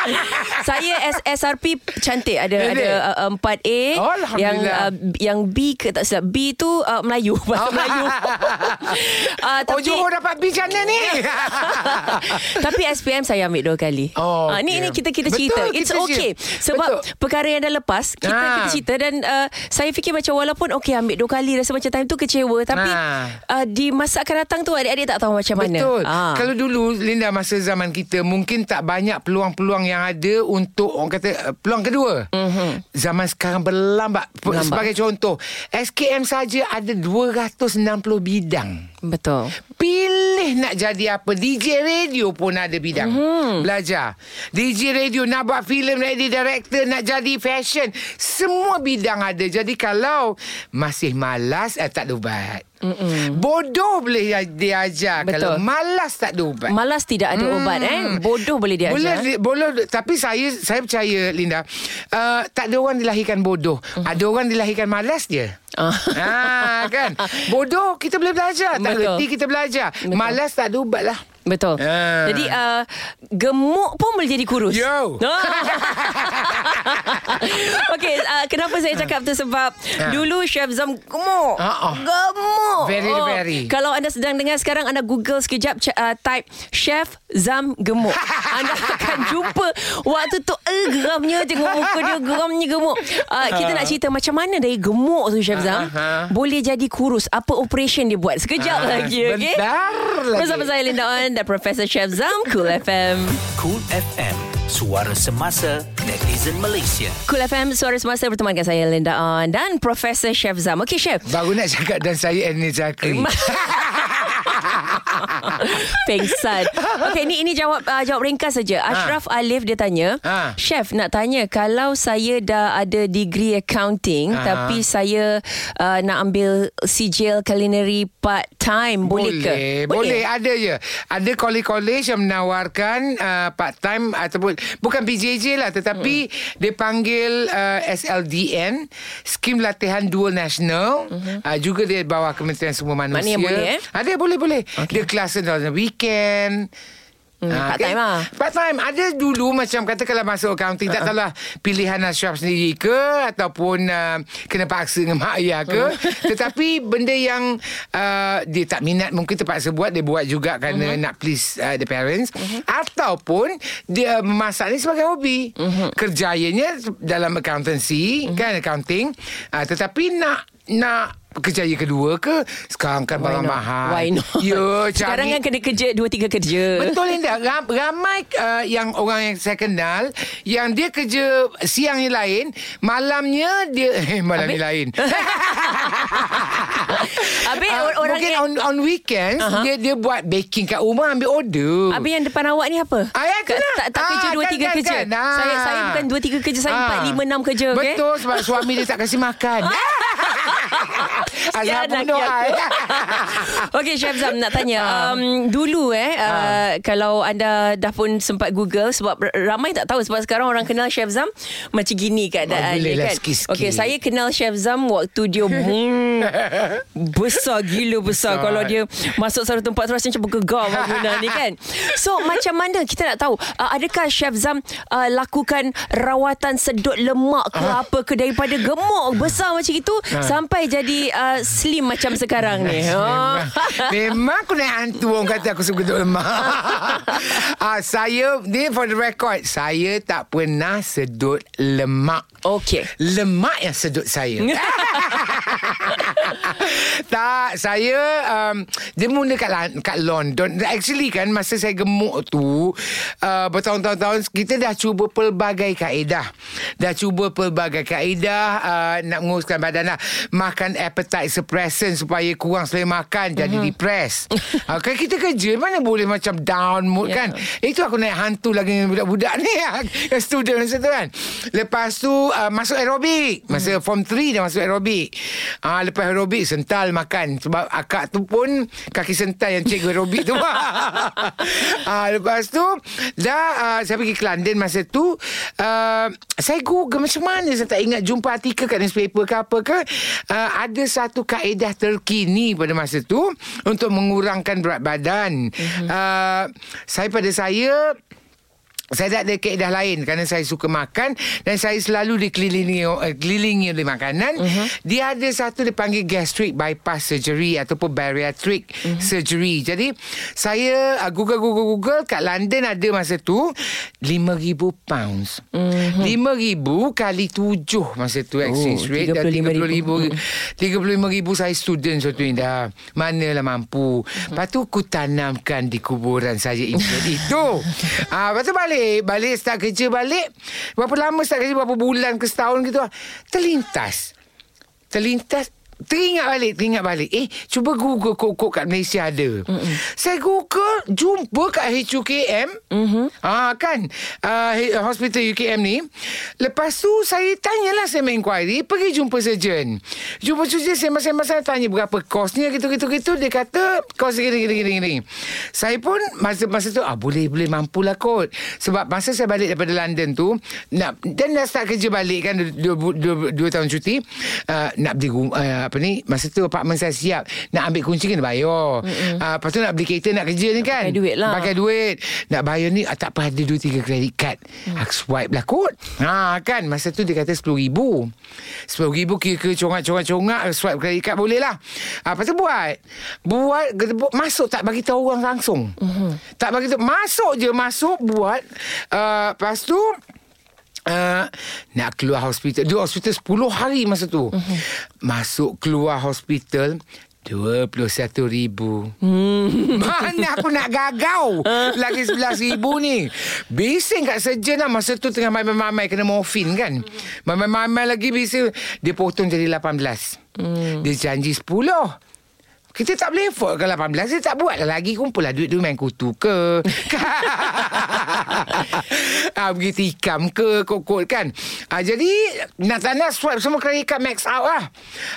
Saya S- SRP cantik ada Ini? ada uh, 4A Oh, yang Alhamdulillah. uh, yang B ke tak silap B tu uh, Melayu bahasa Oh. Melayu. uh, Oh, Johor dapat B macam ni? tapi SPM saya ambil dua kali. Oh, Ah, ni okey. ni kita kita Betul, cerita. It's kita okay. cerita. Sebab Betul. perkara yang dah lepas kita Ah. kita cerita dan uh, saya fikir macam walaupun okay ambil dua kali rasa macam time tu kecewa tapi Ah. uh, di masa akan datang tu adik-adik tak tahu macam mana. Betul. Ah. Kalau dulu Linda masa zaman kita mungkin tak banyak peluang-peluang yang ada untuk orang kata uh, peluang kedua. Mm-hmm. Zaman sekarang berlambat. P- Berlambat. Sebagai contoh, SKM saja ada 260 bidang. betul. Pilih nak jadi apa DJ radio pun ada bidang hmm. Belajar DJ radio nak buat filem Nak jadi director Nak jadi fashion Semua bidang ada Jadi kalau Masih malas eh, Tak ada ubat Mm-mm. Bodoh boleh diajar Betul. Kalau malas tak ada ubat Malas tidak ada ubat eh. Bodoh boleh diajar. boleh, di- boleh, tapi saya saya percaya Linda, uh, tak ada orang dilahirkan bodoh. Mhm. Ada orang dilahirkan malas je. Ah. ha, kan? Bodoh kita boleh belajar, tak Betul. reti kita belajar. Betul. Malas tak ada ubat lah. Betul. Ah. Jadi uh, gemuk pun boleh jadi kurus. Yo. Okey, uh, kenapa saya cakap tu sebab Ah. dulu Chef Zam gemuk. Ah, ah. Gemuk. Very, very. Kalau anda sedang dengar sekarang anda Google sekejap uh, type Chef Zam gemuk. anda akan jumpa waktu tu eh, geramnya tengok muka dia geramnya gemuk. Uh, kita nak cerita macam mana dari gemuk tu Chef Zam Ah, ah. boleh jadi kurus. Apa operation dia buat? Sekejap Ah, lagi okey. sebentar lagi. Bersama saya Linda On dan Profesor Chef Zam Cool FM. Cool FM, suara semasa netizen Malaysia. Cool FM Suara Semasa bertemankan saya Linda On dan Profesor Chef Zam. Okey Chef. Baru nak cakap dan saya Annie Zakri. Pengsan. Okey ni ini jawab uh, jawab ringkas saja. Ashraf Alif dia tanya, Ha. "Chef nak tanya kalau saya dah ada degree accounting Ha. tapi saya uh, nak ambil sijil culinary part time boleh, ke?" Boleh, boleh. Ada je. Ada college-college yang menawarkan uh, part-time ataupun bukan PJJ lah tetapi hmm. dia panggil uh, SLDN, Skim Latihan Dual National. Hmm. Uh, juga dia bawah Kementerian Semua Manusia. Maknanya boleh, eh? Ada, boleh, boleh. Okay. Dia kelas dalam weekend. Hmm, Ah, part-time lah. Part-time. Ada dulu macam kata kalau masuk accounting, tak tahulah pilihan Ashraf sendiri ke ataupun uh, kena paksa dengan mak ayah ke. Tetapi benda yang uh, dia tak minat mungkin terpaksa buat, dia buat juga kerana nak please uh, the parents. Ataupun dia memasak ni sebagai hobi. Kerjayanya dalam accountancy, kan accounting. Uh, tetapi nak nak kerjaya kedua ke sekarang kan barang not? mahal Why not? ya Sekarang kan kena kerja dua tiga kerja. Betul Linda Ram, Ramai uh, yang orang yang saya kenal Yang dia kerja siang ni lain Malamnya dia Eh malam Habis? ni lain Habis Ah, or- orang Mungkin yang on, on weekends uh-huh. dia, dia buat baking kat rumah Ambil order Habis yang depan awak ni apa? Ah, ya, tak, kena. tak, tak Ah, kerja dua kan, tiga kan, kerja. kan. Ah. Saya saya bukan dua tiga kerja, saya Ah. empat lima enam kerja? Betul sebab suami dia tak kasih makan Azhar Sian bunuh I. Okey Chef Zam nak tanya Ah. um, Dulu eh uh, Kalau anda dah pun sempat google Sebab ramai tak tahu Sebab sekarang orang kenal Chef Zam Macam gini keadaan boleh lah kan sikit-sikit. Okey saya kenal Chef Zam Waktu dia hmm, Besar gila besar. Besar. Kalau dia Masuk satu tempat Terus macam bergegar bangunan ni kan So macam mana Kita nak tahu uh, Adakah Chef Zam uh, Lakukan rawatan sedut lemak ke Ah. apa ke Daripada gemuk Besar macam itu Sampai jadi uh, slim macam sekarang ni. Oh. Memang, memang aku naik hantu Orang kata aku suka duduk lemak ah, Saya Ni for the record Saya tak pernah sedut lemak. Okey. Lemak yang sedut saya. Tak Saya um, Dia mula kat, kat London. Actually kan Masa saya gemuk tu uh, Bertahun-tahun Kita dah cuba pelbagai kaedah. Dah cuba pelbagai kaedah uh, Nak menguruskan badan lah. Makan appetite suppressant Supaya kurang selera makan Jadi Mhm. depress uh, Kan kita kerja Mana boleh macam down mood Ya. kan Itu aku naik hantu lagi Dengan budak-budak ni Yang student masa tu kan? Lepas tu uh, Masuk aerobik. Masa form 3 dah masuk aerobik. Uh, Lepas aerobik Sental makan. Sebab akak tu pun Kaki sental yang cikgu aerobik tu. Uh, Lepas tu Dah uh, Saya pergi ke London masa tu uh, Saya google macam mana Saya tak ingat Jumpa artikel kat newspaper ke apa ke uh, Ada satu kaedah terkini Pada masa tu Untuk mengurangkan berat badan mm-hmm. uh, Saya pada saya saya tak ada keedah lain kerana saya suka makan dan saya selalu dikelilingi uh, kelilingi oleh makanan. Uh-huh. Dia ada satu dipanggil gastric bypass surgery ataupun bariatric uh-huh. surgery. Jadi saya uh, google google google kat London ada masa tu 5000 pounds. Uh-huh. 5000 kali 7 masa tu exchange Oh, rate dah 35,000. 35,000 35,000 saya student suatu ni dah. Manalah mampu. Lepas tu ku tanamkan di kuburan saya itu. Ah, lepas tu balik. Balik start kerja balik. Berapa lama start kerja? Berapa bulan ke setahun gitu. Terlintas. Terlintas. Teringat balik, teringat balik. Eh, cuba Google kok-kok kat Malaysia ada. Mm-mm. Saya Google, jumpa kat HUKM. Mm-hmm. Ah, kan? Uh, hospital UKM ni. Lepas tu, saya tanyalah saya inquiry. Pergi jumpa surgeon. Jumpa surgeon, saya masa-masa tanya berapa kosnya, gitu-gitu-gitu. Dia kata, kos gini-gini-gini. Saya pun, masa-masa tu, ah boleh, boleh, mampulah kot. Sebab masa saya balik daripada London tu, nak, dan dah start kerja balik kan, dua, dua, dua, dua tahun cuti, uh, nak beli rumah, uh, apa ni masa tu apartmen saya siap. Nak ambil kunci kena bayar. Mm uh, lepas tu nak beli kereta nak kerja ni kan? Pakai duit lah. pakai duit. Nak bayar ni uh, tak apa ada dua tiga kredit card. Mm. aku swipe lah kot. Ha kan? Masa tu dia kata RM10,000 RM10,000 kira-kira congak-congak-congak swipe kredit card boleh lah. Uh, lepas tu buat. Buat masuk tak bagi tahu orang langsung. Mm-hmm. tak bagi tahu. Masuk je masuk buat. Uh, lepas tu Uh, nak keluar hospital. Dua hospital 10 hari masa tu. Uh-huh. Masuk keluar hospital RM21,000 hmm. Mana aku nak gagau? Lagi RM11,000 ni. Bising kat surgeon lah. Masa tu tengah mamai-mamai Kena morfin kan? Mamai-mamai lagi bising. Dia potong jadi 18 hmm. Dia janji 10 kita tak boleh afford ke 18 Dia tak buat lah lagi. Kumpul lah duit tu main kutu ke? Ah, Pergi tikam ke Kot-kot kan? Ah, Jadi Nak tak nak swipe Semua kredit card max out lah.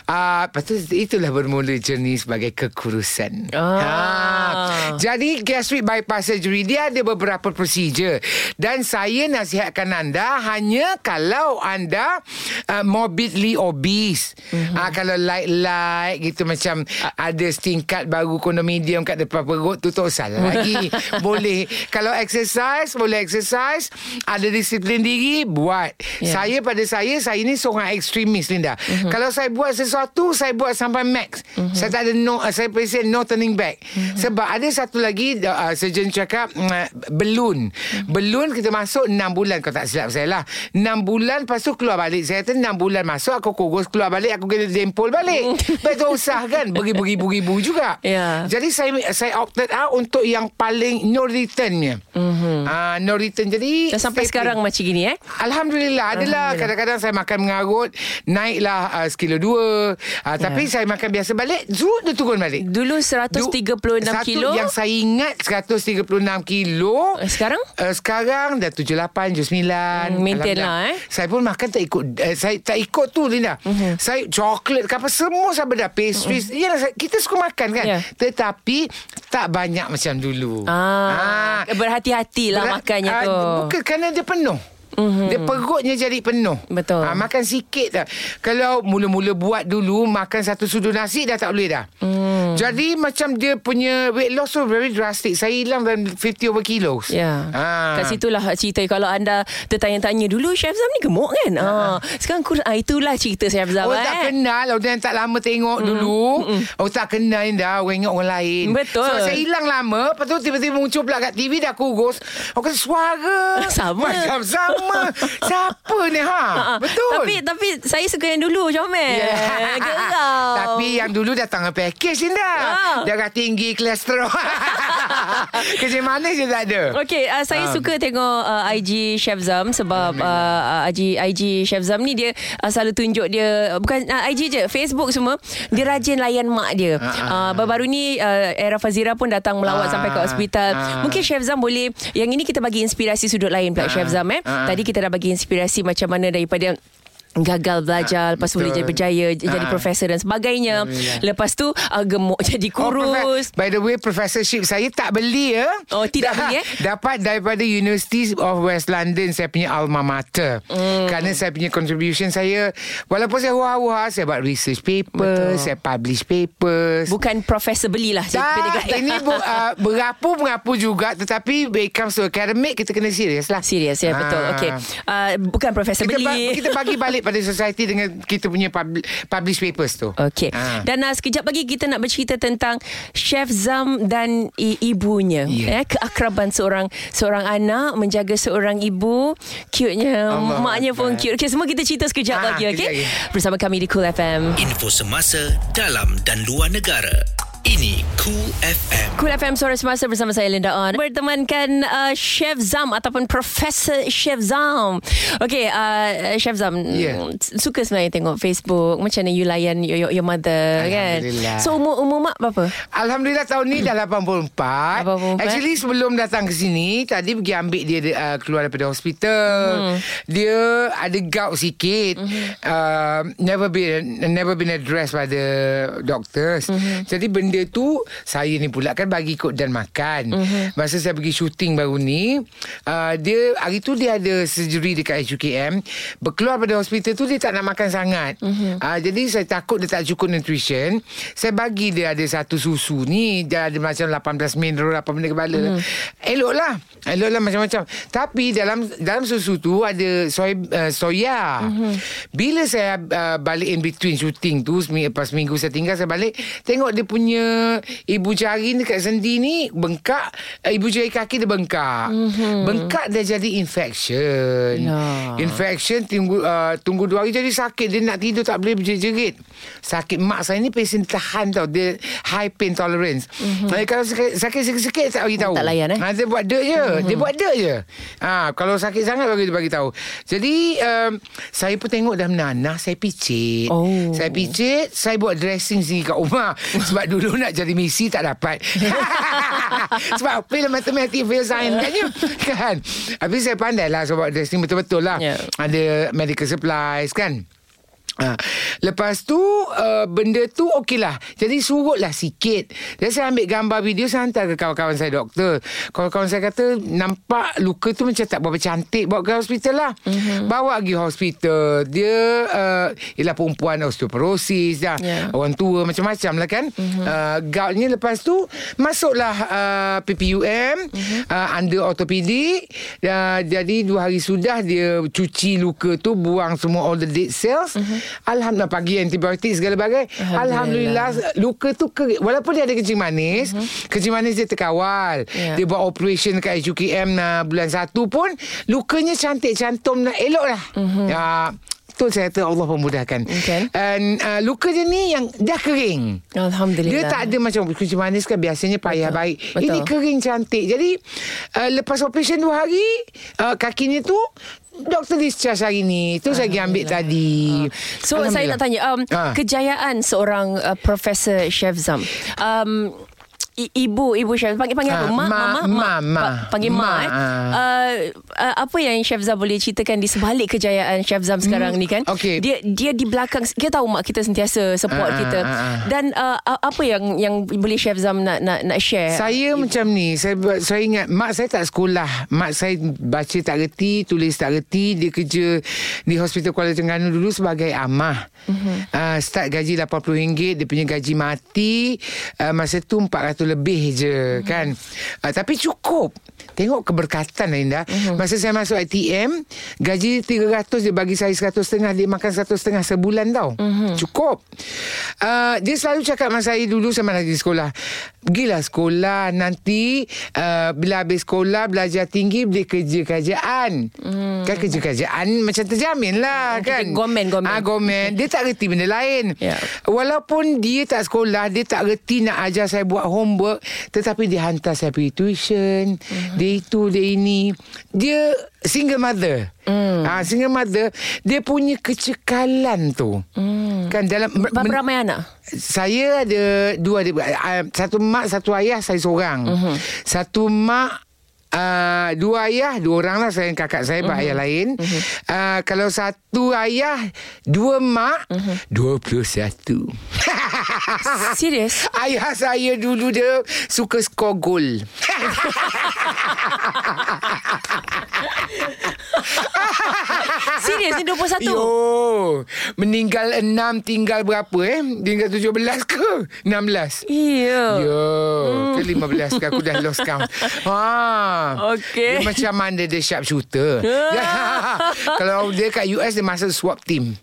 Ah, Lepas tu Itulah bermula journey Sebagai kekurusan. Ah. Jadi gastric bypass surgery Dia ada beberapa procedure. Dan saya nasihatkan anda Hanya kalau anda uh, Morbidly obese. Mm-hmm. ah, Kalau light-light Gitu macam Ada setingkat baru kondominium kat depan perut tu tak usah lagi. boleh. Kalau exercise, boleh exercise. Ada disiplin diri, buat. Yeah. Saya pada saya, saya ni seorang ekstremis Linda. Mhm. Uh-huh. Kalau saya buat sesuatu, saya buat sampai max. Uh-huh. Saya tak ada no, uh, saya present no turning back. Uh-huh. Sebab ada satu lagi, uh, surgeon cakap, uh, belun. Uh-huh. Belun kita masuk 6 bulan. Kau tak silap saya lah. 6 bulan, lepas tu keluar balik. Saya kata 6 bulan masuk, aku kurus keluar balik, aku kena dempul balik. Betul usah kan? Beri-beri-beri juga. Ya. Jadi saya saya opted out untuk yang paling no returnnya. Mm-hmm. Uh, no return. Jadi Dah sampai stapling. sekarang macam gini eh Alhamdulillah Adalah kadang-kadang saya makan mengarut Naiklah uh, sekilo dua uh, Tapi saya makan biasa balik Zut dia turun balik Dulu 136 satu kilo Yang saya ingat 136 kilo Eh, Sekarang Uh, sekarang dah 78, 79 Hmm, maintain lah, eh. Saya pun makan tak ikut uh, Saya tak ikut tu Linda uh-huh. Saya coklat ke apa Semua saya benda Pastries. Yalah, saya- Kita suka makan kan? Ya. Tetapi Tak banyak macam dulu. Ah, Berhati-hatilah Berat- makannya ah, tu. Bukan kerana dia penuh Mm-hmm. Dia perutnya jadi penuh Betul. Ah, Makan sikit dah Kalau mula-mula buat dulu Makan satu sudu nasi Dah tak boleh dah mm. Jadi macam dia punya weight loss tu very drastic. Saya hilang dalam 50 over kilos. Ya. Ah. Kat situlah cerita kalau anda tertanya-tanya dulu Chef Zam ni gemuk kan? Ah. Sekarang kurang ah, itulah cerita Chef Zam Orang eh. tak kenal Orang yang tak lama tengok mm. dulu Orang tak kenal dah Orang ingat orang lain Betul. So saya hilang lama Lepas tu tiba-tiba muncul pula kat TV Dah kurus Orang kata suara Sama. Macam sama Siapa ni ha? Ah, ah. Betul Tapi tapi saya suka yang dulu Comel. Yeah. Geram. Tapi yang dulu datang dengan package dah. Ah. Darah tinggi, kolesterol. Kerja manis je tak ada. Okey, uh, saya Ah. suka tengok uh, IG Chef Zam sebab uh, IG IG Chef Zam ni dia uh, selalu tunjuk dia bukan uh, IG je, Facebook semua dia rajin layan mak dia. Uh, baru-baru ni uh, Era Fazira pun datang melawat Ah. sampai ke hospital. Ah. Mungkin Chef Zam boleh yang ini kita bagi inspirasi sudut lain pula Ah. Chef Zam eh. Ah. Tadi kita dah bagi inspirasi macam mana daripada gagal belajar lepas tu boleh betul. jadi berjaya jadi Ah. profesor dan sebagainya Alhamdulillah. lepas tu uh, gemuk jadi Oh, kurus profe- by the way, professorship saya tak beli ya. Oh, tidak beli, eh? Dapat daripada University of West London saya punya alma mater. Mm. Kerana saya punya contribution saya walaupun saya hua-hua saya buat research paper, Betul. saya publish papers. bukan profesor belilah tak, ini bu, uh, berapu mengapu juga tetapi when it comes to academic kita kena serius lah. Serius ya betul. Ah. Okey. Uh, bukan profesor Kita, ba- beli. kita bagi balik pada society dengan kita punya pub- publish papers tu. Okey. Ah. Dan uh, sekejap lagi kita nak bercerita tentang Chef Zam dan i- ibunya. Ya. Eh keakraban seorang seorang anak menjaga seorang ibu. Cute-nya. Allah Maknya pun Akbar. cute. Okey, semua kita cerita sekejap Ah, lagi okey. Bersama kami di Cool FM. Info semasa dalam dan luar negara. Ini Cool FM. Cool FM Suara Semasa bersama saya Linda On Bertemankan uh, Chef Zam Ataupun Profesor Chef Zam Okay uh, Chef Zam mm, Suka sebenarnya tengok Facebook Macam mana you layan your, your, your mother kan Alhamdulillah. So umur, umur mak berapa? Alhamdulillah tahun ni dah 84. 84. Actually sebelum datang ke sini tadi pergi ambil dia uh, keluar daripada hospital. Hmm. Dia ada gout sikit. Uh, never been never been addressed by the doctors. Hmm. Jadi benda tu saya ni pula kan bagi ikut dan makan. Hmm. Masa saya pergi syuting baru ni, uh, dia hari tu dia ada surgery dekat HUKM. Berkeluar pada hospital tu dia tak nak makan sangat. Uh, jadi saya takut dia tak cukup nutrition. Saya bagi dia ada satu susu ni dia ada macam 18 mineral apa benda kepala. Mm. Eloklah. Eloklah macam-macam. Tapi dalam dalam susu tu ada soy, uh, soya. Mm-hmm. Bila saya uh, balik in between shooting tu seminggu, lepas seminggu saya tinggal saya balik tengok dia punya ibu jari ni dekat sendi ni bengkak uh, ibu jari kaki dia bengkak. Mm-hmm. Bengkak dia jadi infection. Ya. Infection tunggu uh, tunggu dua hari jadi sakit dia nak tidur tak boleh berjerit-jerit. Sakit mak saya ni pesen tahan tau dia high pain tolerance. Mm-hmm. Kalau sakit, sakit sikit-sikit tak bagi tahu. Tak layan, eh? Ha, dia buat dek je. Mm-hmm. Dia buat dek je. Ha, kalau sakit sangat dia bagi tahu. Jadi um, saya pun tengok dah menanah saya picit. Oh. Saya picit, saya buat dressing sendiri kat rumah. Sebab dulu nak jadi misi tak dapat. Sebab fail matematik, fail science katnya. Kan? Habis saya pandai lah sebab dressing betul-betul lah. Ya. Ada medical supplies kan. Ha. Lepas tu uh, Benda tu okey lah Jadi surutlah sikit Dan saya ambil gambar video Saya hantar ke kawan-kawan saya doktor Kawan-kawan saya kata Nampak luka tu macam tak berapa cantik Bawa ke hospital lah mm-hmm. Bawa pergi hospital Dia uh, Ialah perempuan osteoporosis dah. Ya. Orang tua macam-macam lah kan mm-hmm. uh, Goutnya lepas tu Masuklah uh, PPUM mm-hmm. uh, Under ortopedik uh, Jadi dua hari sudah Dia cuci luka tu Buang semua all the dead cells mm-hmm. Alhamdulillah Pagi antibiotik segala bagai Alhamdulillah. Alhamdulillah Luka tu kering Walaupun dia ada kencing manis mm-hmm. Kencing manis dia terkawal Ya. Dia buat operation kat HUKM uh, Bulan 1 pun Lukanya cantik Cantum nak elok lah mm-hmm. uh, Betul saya kata Allah pemudahkan Okay. And uh, luka dia ni yang dah kering Alhamdulillah. dia tak ada macam kencing manis kan biasanya payah Betul. baik. Betul. Ini kering cantik. Jadi uh, lepas operation dua hari uh, kakinya tu doktor discharge hari ni. Tu saya pergi ambil tadi. So saya nak tanya um, Ah. kejayaan seorang uh, Profesor Chef Zam. Um, I- ibu ibu chef panggil panggil apa Ah, mak ma, mama ma, mak ma. Pa- panggil Ma, mak eh. ah. Uh, uh, apa yang chef Zam boleh ceritakan di sebalik kejayaan chef Zam sekarang Hmm, ni kan okey. dia dia di belakang kita tahu mak kita sentiasa support ah, kita ah, ah. dan uh, apa yang yang boleh chef Zam nak nak nak share Saya macam ni Saya saya ingat Mak saya tak sekolah Mak saya baca tak reti Tulis tak reti Dia kerja Di Hospital Kuala Terengganu dulu Sebagai amah uh-huh. uh, Start gaji RM80 Dia punya gaji mati uh, Masa tu 400 lebih je uh-huh. Kan uh, Tapi cukup Tengok keberkatan Linda uh-huh. Masa saya masuk ATM Gaji 300 Dia bagi saya 100 setengah Dia makan 100 setengah sebulan tau uh-huh. Cukup uh, Dia selalu cakap Masa saya dulu Sama lagi sekolah Pergilah sekolah Nanti uh, Bila habis sekolah Belajar tinggi Boleh kerja kerajaan hmm. Kan kerja kerajaan Macam terjamin lah Kita kan gomen, gomen. ah, gomen Dia tak reti benda lain Ya. Walaupun dia tak sekolah Dia tak reti nak ajar saya buat homework Tetapi dia hantar saya pergi tuition hmm. Dia itu Dia ini Dia single mother hmm. ah, Single mother Dia punya kecekalan tu hmm. Kan dalam berapa ramai anak saya ada dua adik satu mak satu ayah saya seorang uh-huh. satu mak Uh, dua ayah Dua orang lah Saya dan kakak saya uh-huh. Ayah lain. Uh-huh. uh, Kalau satu ayah Dua mak Dua puluh satu. Serius? Ayah saya dulu dia Suka skor gol. Serius ni 21 Yo Meninggal enam Tinggal berapa eh? Tinggal tujuh belas ke? Enam belas. Iya. Yo, ke 15 ke? Aku dah lost count. Ha. Okey. Dia macam mana dia sharp shooter. Ya. Kalau dia kat US dia masuk swap team.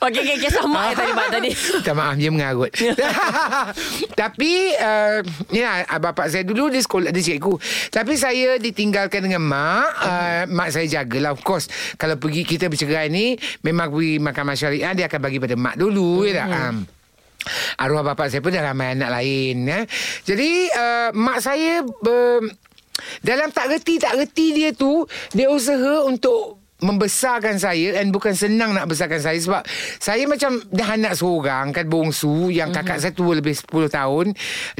Okey, okey, okay, sama ya tadi Mak tadi. Minta maaf dia mengarut. Tapi uh, ya bapak saya dulu dia sekolah dia cikgu. Tapi saya ditinggalkan dengan mak. Uh, mak saya jagalah of course. Kalau pergi kita bercerai ni memang pergi makan syariah dia akan bagi pada mak dulu ya tak. Um, Arwah bapak saya pun dah ramai anak lain ya. Jadi uh, mak saya uh, dalam tak reti tak reti dia tu dia usaha untuk membesarkan saya and bukan senang nak besarkan saya sebab saya macam dah anak seorang kan bongsu yang kakak mm-hmm. saya tua lebih 10 tahun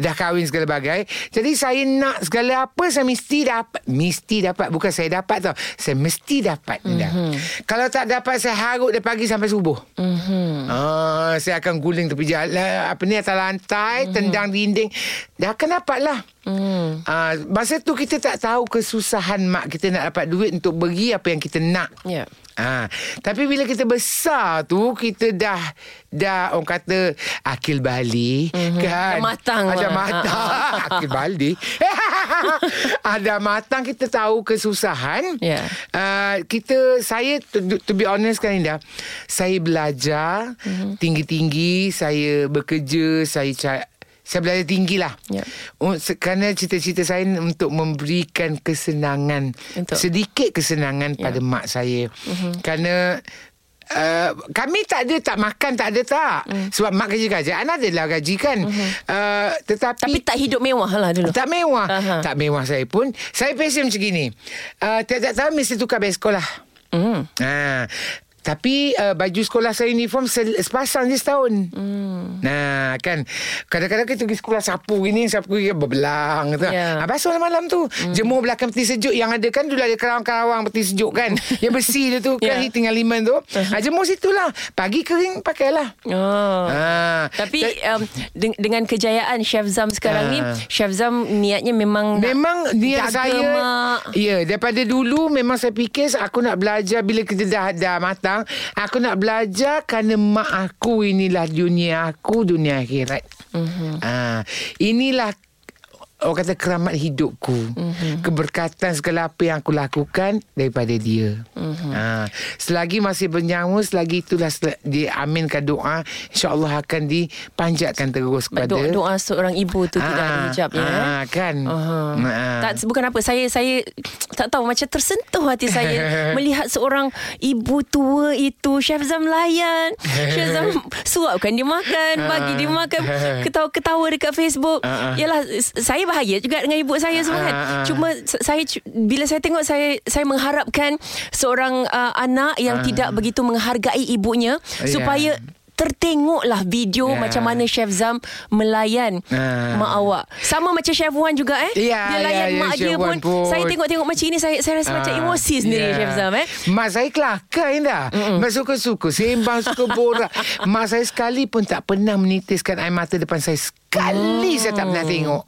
dah kahwin segala bagai jadi saya nak segala apa saya mesti dapat mesti dapat bukan saya dapat tau saya mesti dapat mm-hmm. kalau tak dapat saya harut dari pagi sampai subuh mm-hmm. ah, saya akan guling tepi jalan apa ni atas lantai mm-hmm. tendang dinding dah akan dapat lah Hmm. Uh, masa tu kita tak tahu kesusahan mak kita nak dapat duit untuk beri apa yang kita nak. Ya. Ha, tapi bila kita besar tu kita dah dah orang kata akil balik mm-hmm. kan Dah matang ada lah. matang akil balik ada matang kita tahu kesusahan Ya. uh, kita saya to, to be honest kan Indah saya belajar mm-hmm. tinggi-tinggi saya bekerja saya cari saya belajar tinggi lah Ya. Un- se- Kerana cita-cita saya Untuk memberikan kesenangan Untuk- Sedikit kesenangan Ya. pada mak saya uh-huh. Kerana Uh, kami tak ada tak makan tak ada tak mm. sebab mak kerja kerajaan adalah gaji kan uh-huh. uh, tetapi Tapi tak hidup mewah lah dulu. tak mewah Aha. tak mewah saya pun saya pesen macam gini uh, tiap-tiap tahun mesti tukar beg sekolah Hmm. Ha. Tapi uh, baju sekolah saya uniform se- sepasang je setahun. Hmm. Nah, kan. Kadang-kadang kita pergi sekolah sapu gini, sapu gini berbelang. Ya. Ha, basuh malam tu. Hmm. Jemur belakang peti sejuk yang ada kan. Dulu ada karawang-karawang peti sejuk kan. yang bersih dia tu kan. Ya. Tinggal liman tu. Ha, jemur situ lah. Pagi kering pakailah. Oh. Ha. Tapi Ta- um, de- dengan kejayaan Chef Zam sekarang ni, Ah. Chef Zam niatnya memang Memang niat saya mak. Ya daripada dulu Memang saya fikir Aku nak belajar Bila kita dah, dah matang Aku nak belajar Kerana mak aku Inilah dunia aku Dunia akhirat uh-huh. ha, Inilah Orang kata keramat hidupku uh-huh. Keberkatan segala apa yang aku lakukan Daripada dia uh-huh. ha, Selagi masih bernyawa Selagi itulah sel- Diaminkan doa InsyaAllah akan dipanjatkan terus kepada doa, doa seorang ibu tu tidak ada Ah, hijab ya. ah, kan. Uh-huh. Ah. Tak bukan apa saya saya tak tahu macam tersentuh hati saya melihat seorang ibu tua itu Chef Zam layan Chef Zam suapkan dia makan bagi dia makan ketawa-ketawa dekat Facebook Ah, ah. yalah s- saya bahagia juga dengan ibu saya semua kan Ah, ah. cuma saya bila saya tengok saya saya mengharapkan seorang uh, anak yang Ah. tidak begitu menghargai ibunya Ya. supaya tertengoklah video Ya. macam mana Chef Zam melayan Ah. mak awak. Sama macam Chef Wan juga eh. Ya, dia layan ya, ya, mak Chef dia pun, pun. Saya tengok-tengok macam ini saya saya rasa macam Ah, emosi sendiri ya. Chef Zam eh. Mak saya kelakar Indah Mak suka-suka Sembang suka borak Mak saya sekali pun tak pernah menitiskan air mata depan saya Sekali saya tak pernah tengok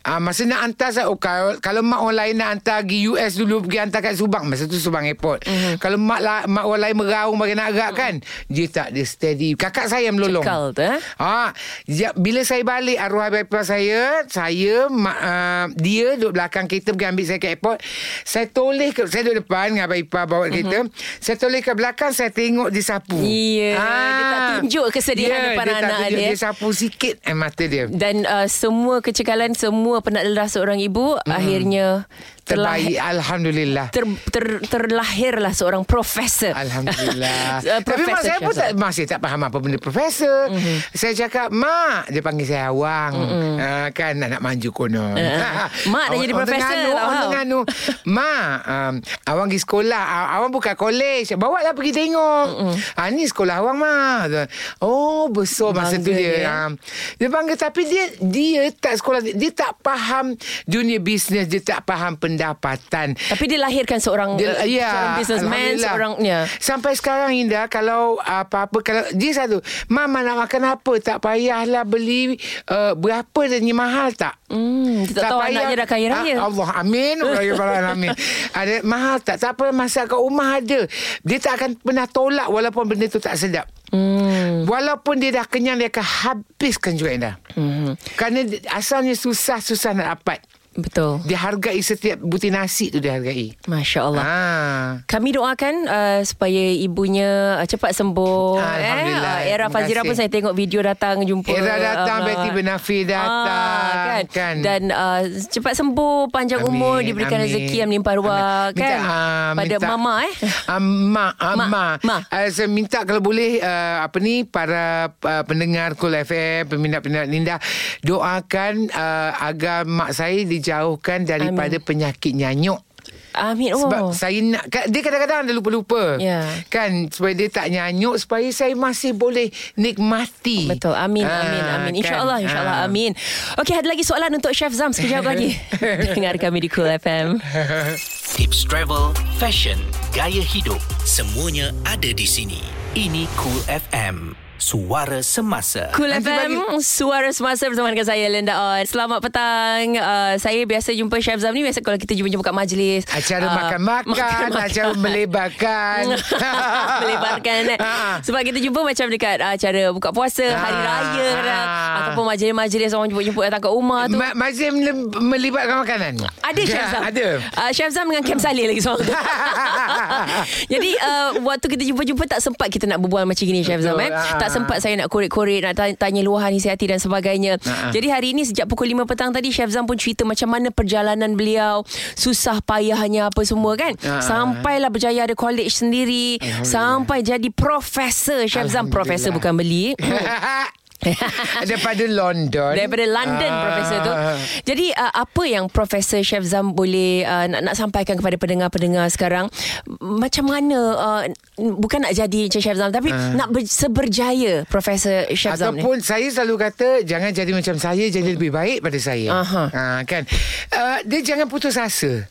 Ah, masa nak hantar saya oh, kalau, kalau mak orang lain nak hantar pergi US dulu Pergi hantar kat Subang Masa tu Subang Airport mm-hmm. Kalau mak la, mak orang lain meraung Bagi nak gerak kan Dia tak dia steady Kakak saya melolong Cekal tu, eh? Ah, ya, bila saya balik arwah bapa saya, saya mak, uh, dia duduk belakang kereta pergi ambil saya ke airport. Saya toleh ke saya duduk depan dengan abang ipar bawa kereta. Saya toleh ke belakang saya tengok dia sapu. Mhm. Ya, dia tak tunjuk kesedihan Ya, depan dia anak tunjuk. dia. Dia sapu sikit air mata dia. Dan uh, semua kecekalan semua penat lelah seorang ibu hmm. akhirnya Terbaik alhamdulillah. ter, ter, terlahirlah seorang profesor. Alhamdulillah. Uh, Tapi mak Profesor saya pun tak, masih tak faham apa benda profesor. Mhm. Mm-hmm. Saya cakap, Mak. Dia panggil saya Awang. Mm-hmm. Uh, kan nak, maju konon. Uh, Mak dah jadi profesor, orang faham. Terengganu. Mak, um, Awang pergi sekolah. Awang buka kolej. Bawa lah pergi tengok. Mm-hmm. Ha, ni sekolah Awang, Mak. Oh, besar masa tu dia. dia. Um, dia bangga. Tapi dia dia tak sekolah. Dia tak faham dunia bisnes. Dia tak faham pendapatan. Tapi dia lahirkan seorang Dia, uh, ya, seorang businessman, Alhamdulillah. seorang ya. Sampai sekarang Indah kalau apa-apa kalau dia satu, mama nak makan apa tak payahlah beli uh, berapa dan ni mahal tak? Hmm, dia tak, tahu anaknya dah kaya raya. Ah, Allah amin. Ya Rabbal alamin. Ada mahal tak? Tak apa masak kat rumah ada. Dia tak akan pernah tolak walaupun benda tu tak sedap. Hmm. Walaupun dia dah kenyang dia akan habiskan juga Indah. Hmm. Kerana asalnya susah-susah nak dapat. Betul. Dia hargai setiap butir nasi tu dia hargai. Masya Allah. Ah. Kami doakan uh, supaya ibunya uh, cepat sembuh. Alhamdulillah. Eh, uh, era Fazira pun saya tengok video datang jumpa. Era datang, uh, Betty Benafi datang, Ah, kan? kan? Dan uh, cepat sembuh, panjang Amin, umur, diberikan amin. rezeki yang melimpah ruah. Amin. Kan? Ah, Pada minta- mama eh. Ah, ah, Mak, mak. mak. Ah, saya minta kalau boleh uh, apa ni para uh, pendengar Cool FM, peminat-peminat Linda doakan uh, agar mak saya dijauhkan daripada Amin. penyakit nyanyuk. Amin. Oh. Sebab saya nak kan, Dia kadang-kadang Dia lupa-lupa Ya. Kan Supaya dia tak nyanyuk Supaya saya masih boleh Nikmati Betul. Amin, Ah, amin, amin. kan? InsyaAllah, insyaAllah. Ah. Amin. Okey, ada lagi soalan untuk Chef Zam sekejap lagi. Dengar kami di Cool FM. Tips travel, fashion, gaya hidup, semuanya ada di sini. Ini Cool FM. Suara semasa. Cool Nanti FM Suara semasa bersama dengan saya Linda On Selamat petang uh, Saya biasa jumpa Chef Zam ni Biasa kalau kita jumpa-jumpa kat majlis Acara ah, makan-makan, acara melebarkan. Melebarkan eh. Ah. Sebab kita jumpa macam dekat uh, acara buka puasa Ah. Hari Raya kadang Ah. Ataupun majlis-majlis Orang jemput-jemput datang kat rumah tu Ma- mele- melibatkan makanan? ada Chef Zam Ada. uh, Chef Zam dengan Kem Saleh lagi seorang Jadi uh, Waktu kita jumpa-jumpa Tak sempat kita nak berbual macam gini Chef Zam eh? Tak sempat saya nak korek-korek Nak tanya, luahan isi hati dan sebagainya. Ah. Jadi hari ini Sejak pukul 5 petang tadi Chef Zam pun cerita Macam mana perjalanan beliau Susah payahnya Apa semua kan. Ah. Sampailah berjaya ada college sendiri Sampai jadi profesor Chef Zam. Profesor bukan beli Daripada London. Daripada London Ah. Profesor tu Jadi uh, apa yang Profesor Chef Zam Boleh uh, nak, nak sampaikan Kepada pendengar-pendengar sekarang Macam mana uh, Bukan nak jadi macam Chef Zam Tapi nak ber, seberjaya Profesor Chef Zam ni Ataupun saya selalu kata jangan jadi macam saya jadi lebih baik pada saya. Aha. Ha, kan. Uh, dia jangan putus asa.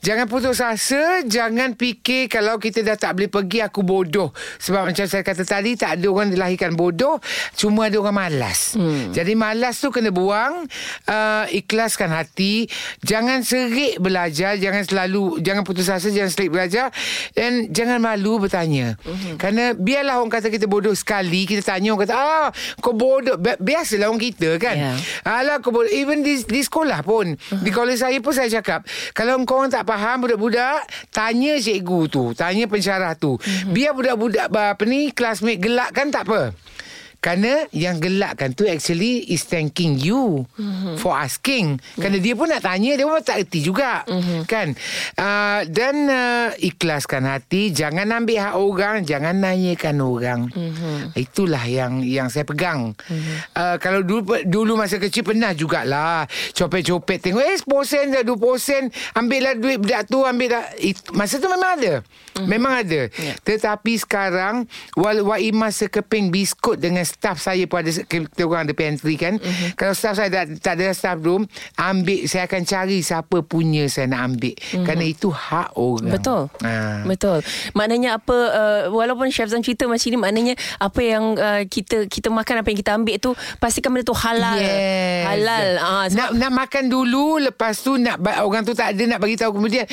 Jangan putus asa, jangan fikir kalau kita dah tak boleh pergi aku bodoh. Sebab macam saya kata tadi tak ada orang dilahirkan bodoh, cuma ada orang malas. Hmm. Jadi malas tu kena buang, uh, ikhlaskan hati, jangan serik belajar, jangan selalu jangan putus asa, jangan serik belajar dan jangan malu bertanya. Hmm. Kerana biarlah orang kata kita bodoh sekali, kita tanya orang kata, "Ah, kau bodoh." Bi- Biasalah orang kita kan. Ya. Alah kau bodoh. Even di, di sekolah pun. Di kolej saya pun saya cakap. Kalau kau orang tak faham budak-budak. Tanya cikgu tu. Tanya pensyarah tu. Biar budak-budak apa ni. Classmate gelak kan tak apa. Kerana yang gelakkan tu actually is thanking you mm-hmm. for asking. Kerana dia pun nak tanya, dia pun tak erti juga. Mm-hmm. Kan? Uh, dan uh, ikhlaskan hati, jangan ambil hak orang, jangan nanyakan orang. Mm-hmm. Itulah yang yang saya pegang. Mm-hmm. Uh, kalau dulu dulu masa kecil pernah jugalah copet-copet tengok eh 10% dah 2% ambil lah duit budak tu ambil dah It, masa tu memang ada. Mm-hmm. Memang ada. Yeah. Tetapi sekarang wal wa imas sekeping biskut dengan staff saya pun ada kita orang ada pantry kan. Mm-hmm. Kalau staff saya tak, tak ada staff room, ambil saya akan cari siapa punya saya nak ambil. Mm-hmm. Kerana itu hak orang. Betul. Ha. Betul. Maknanya apa uh, walaupun Chef Zam cerita macam ni maknanya apa yang uh, kita kita makan apa yang kita ambil tu pastikan benda tu halal. Yes. Halal. Ah, nak nak makan dulu lepas tu nak orang tu tak ada nak bagi tahu kemudian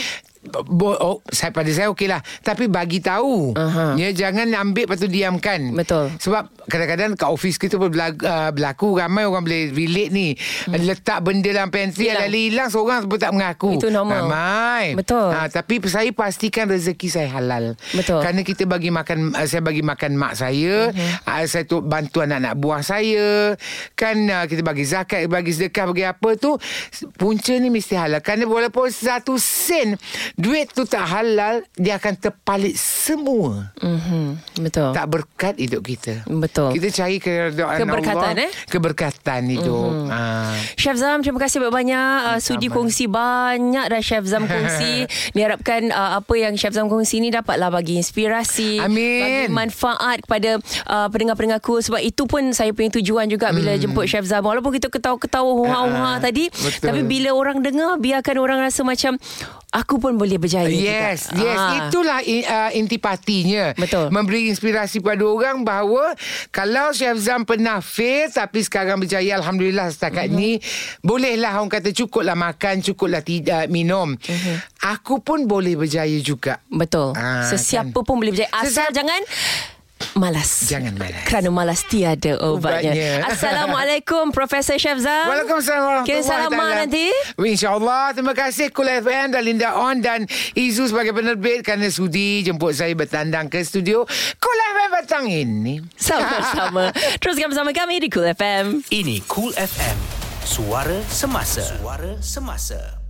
Bo, oh, saya pada saya okeylah. Tapi bagi tahu uh-huh. ya jangan ambil lepas tu diamkan. Betul. Sebab kadang-kadang kat office kita pun berlaku, uh, berlaku ramai orang boleh relate ni. Hmm. letak benda dalam pantry ada hilang seorang pun tak mengaku. Itu normal. Ramai. Betul. Ha, tapi saya pastikan rezeki saya halal. Betul. Kerana kita bagi makan uh, saya bagi makan mak saya uh-huh. uh, saya tu bantu anak-anak buah saya kan uh, kita bagi zakat bagi sedekah bagi apa tu punca ni mesti halal. Kerana walaupun satu sen duit tu tak halal dia akan terpalit semua mm-hmm. betul tak berkat hidup kita betul kita cari keredaan keberkatan Allah, eh keberkatan hidup mm-hmm. ha. Chef Zam terima kasih banyak uh, sudi kongsi banyak dah Chef Zam kongsi diharapkan uh, apa yang Chef Zam kongsi ni dapatlah bagi inspirasi Amin. bagi manfaat kepada uh, pendengar-pendengarku sebab itu pun saya punya tujuan juga bila mm. jemput Chef Zam walaupun kita ketawa-ketawa hunga-hunga uh, tadi betul. tapi bila orang dengar biarkan orang rasa macam aku pun boleh berjaya yes, juga. Yes, ah. itulah uh, intipatinya. Betul. Memberi inspirasi pada orang bahawa kalau Chef Zam pernah fail tapi sekarang berjaya Alhamdulillah setakat mm-hmm. ni bolehlah orang kata cukuplah makan, cukuplah tidak minum. Mm-hmm. Aku pun boleh berjaya juga. Betul. Ah, Sesiapa kan? pun boleh berjaya. Asal Sesiapa, jangan malas. Jangan malas. Kerana malas tiada obatnya. obatnya. Assalamualaikum Profesor Chef Zam. Waalaikumsalam. Kita salaman nanti. InsyaAllah. Terima kasih Kul FM dan Linda On dan Izu sebagai penerbit kerana sudi jemput saya bertandang ke studio Kul FM petang ini. Sama-sama. Teruskan bersama kami di Kul FM. Ini Kul FM. Suara semasa. Suara semasa.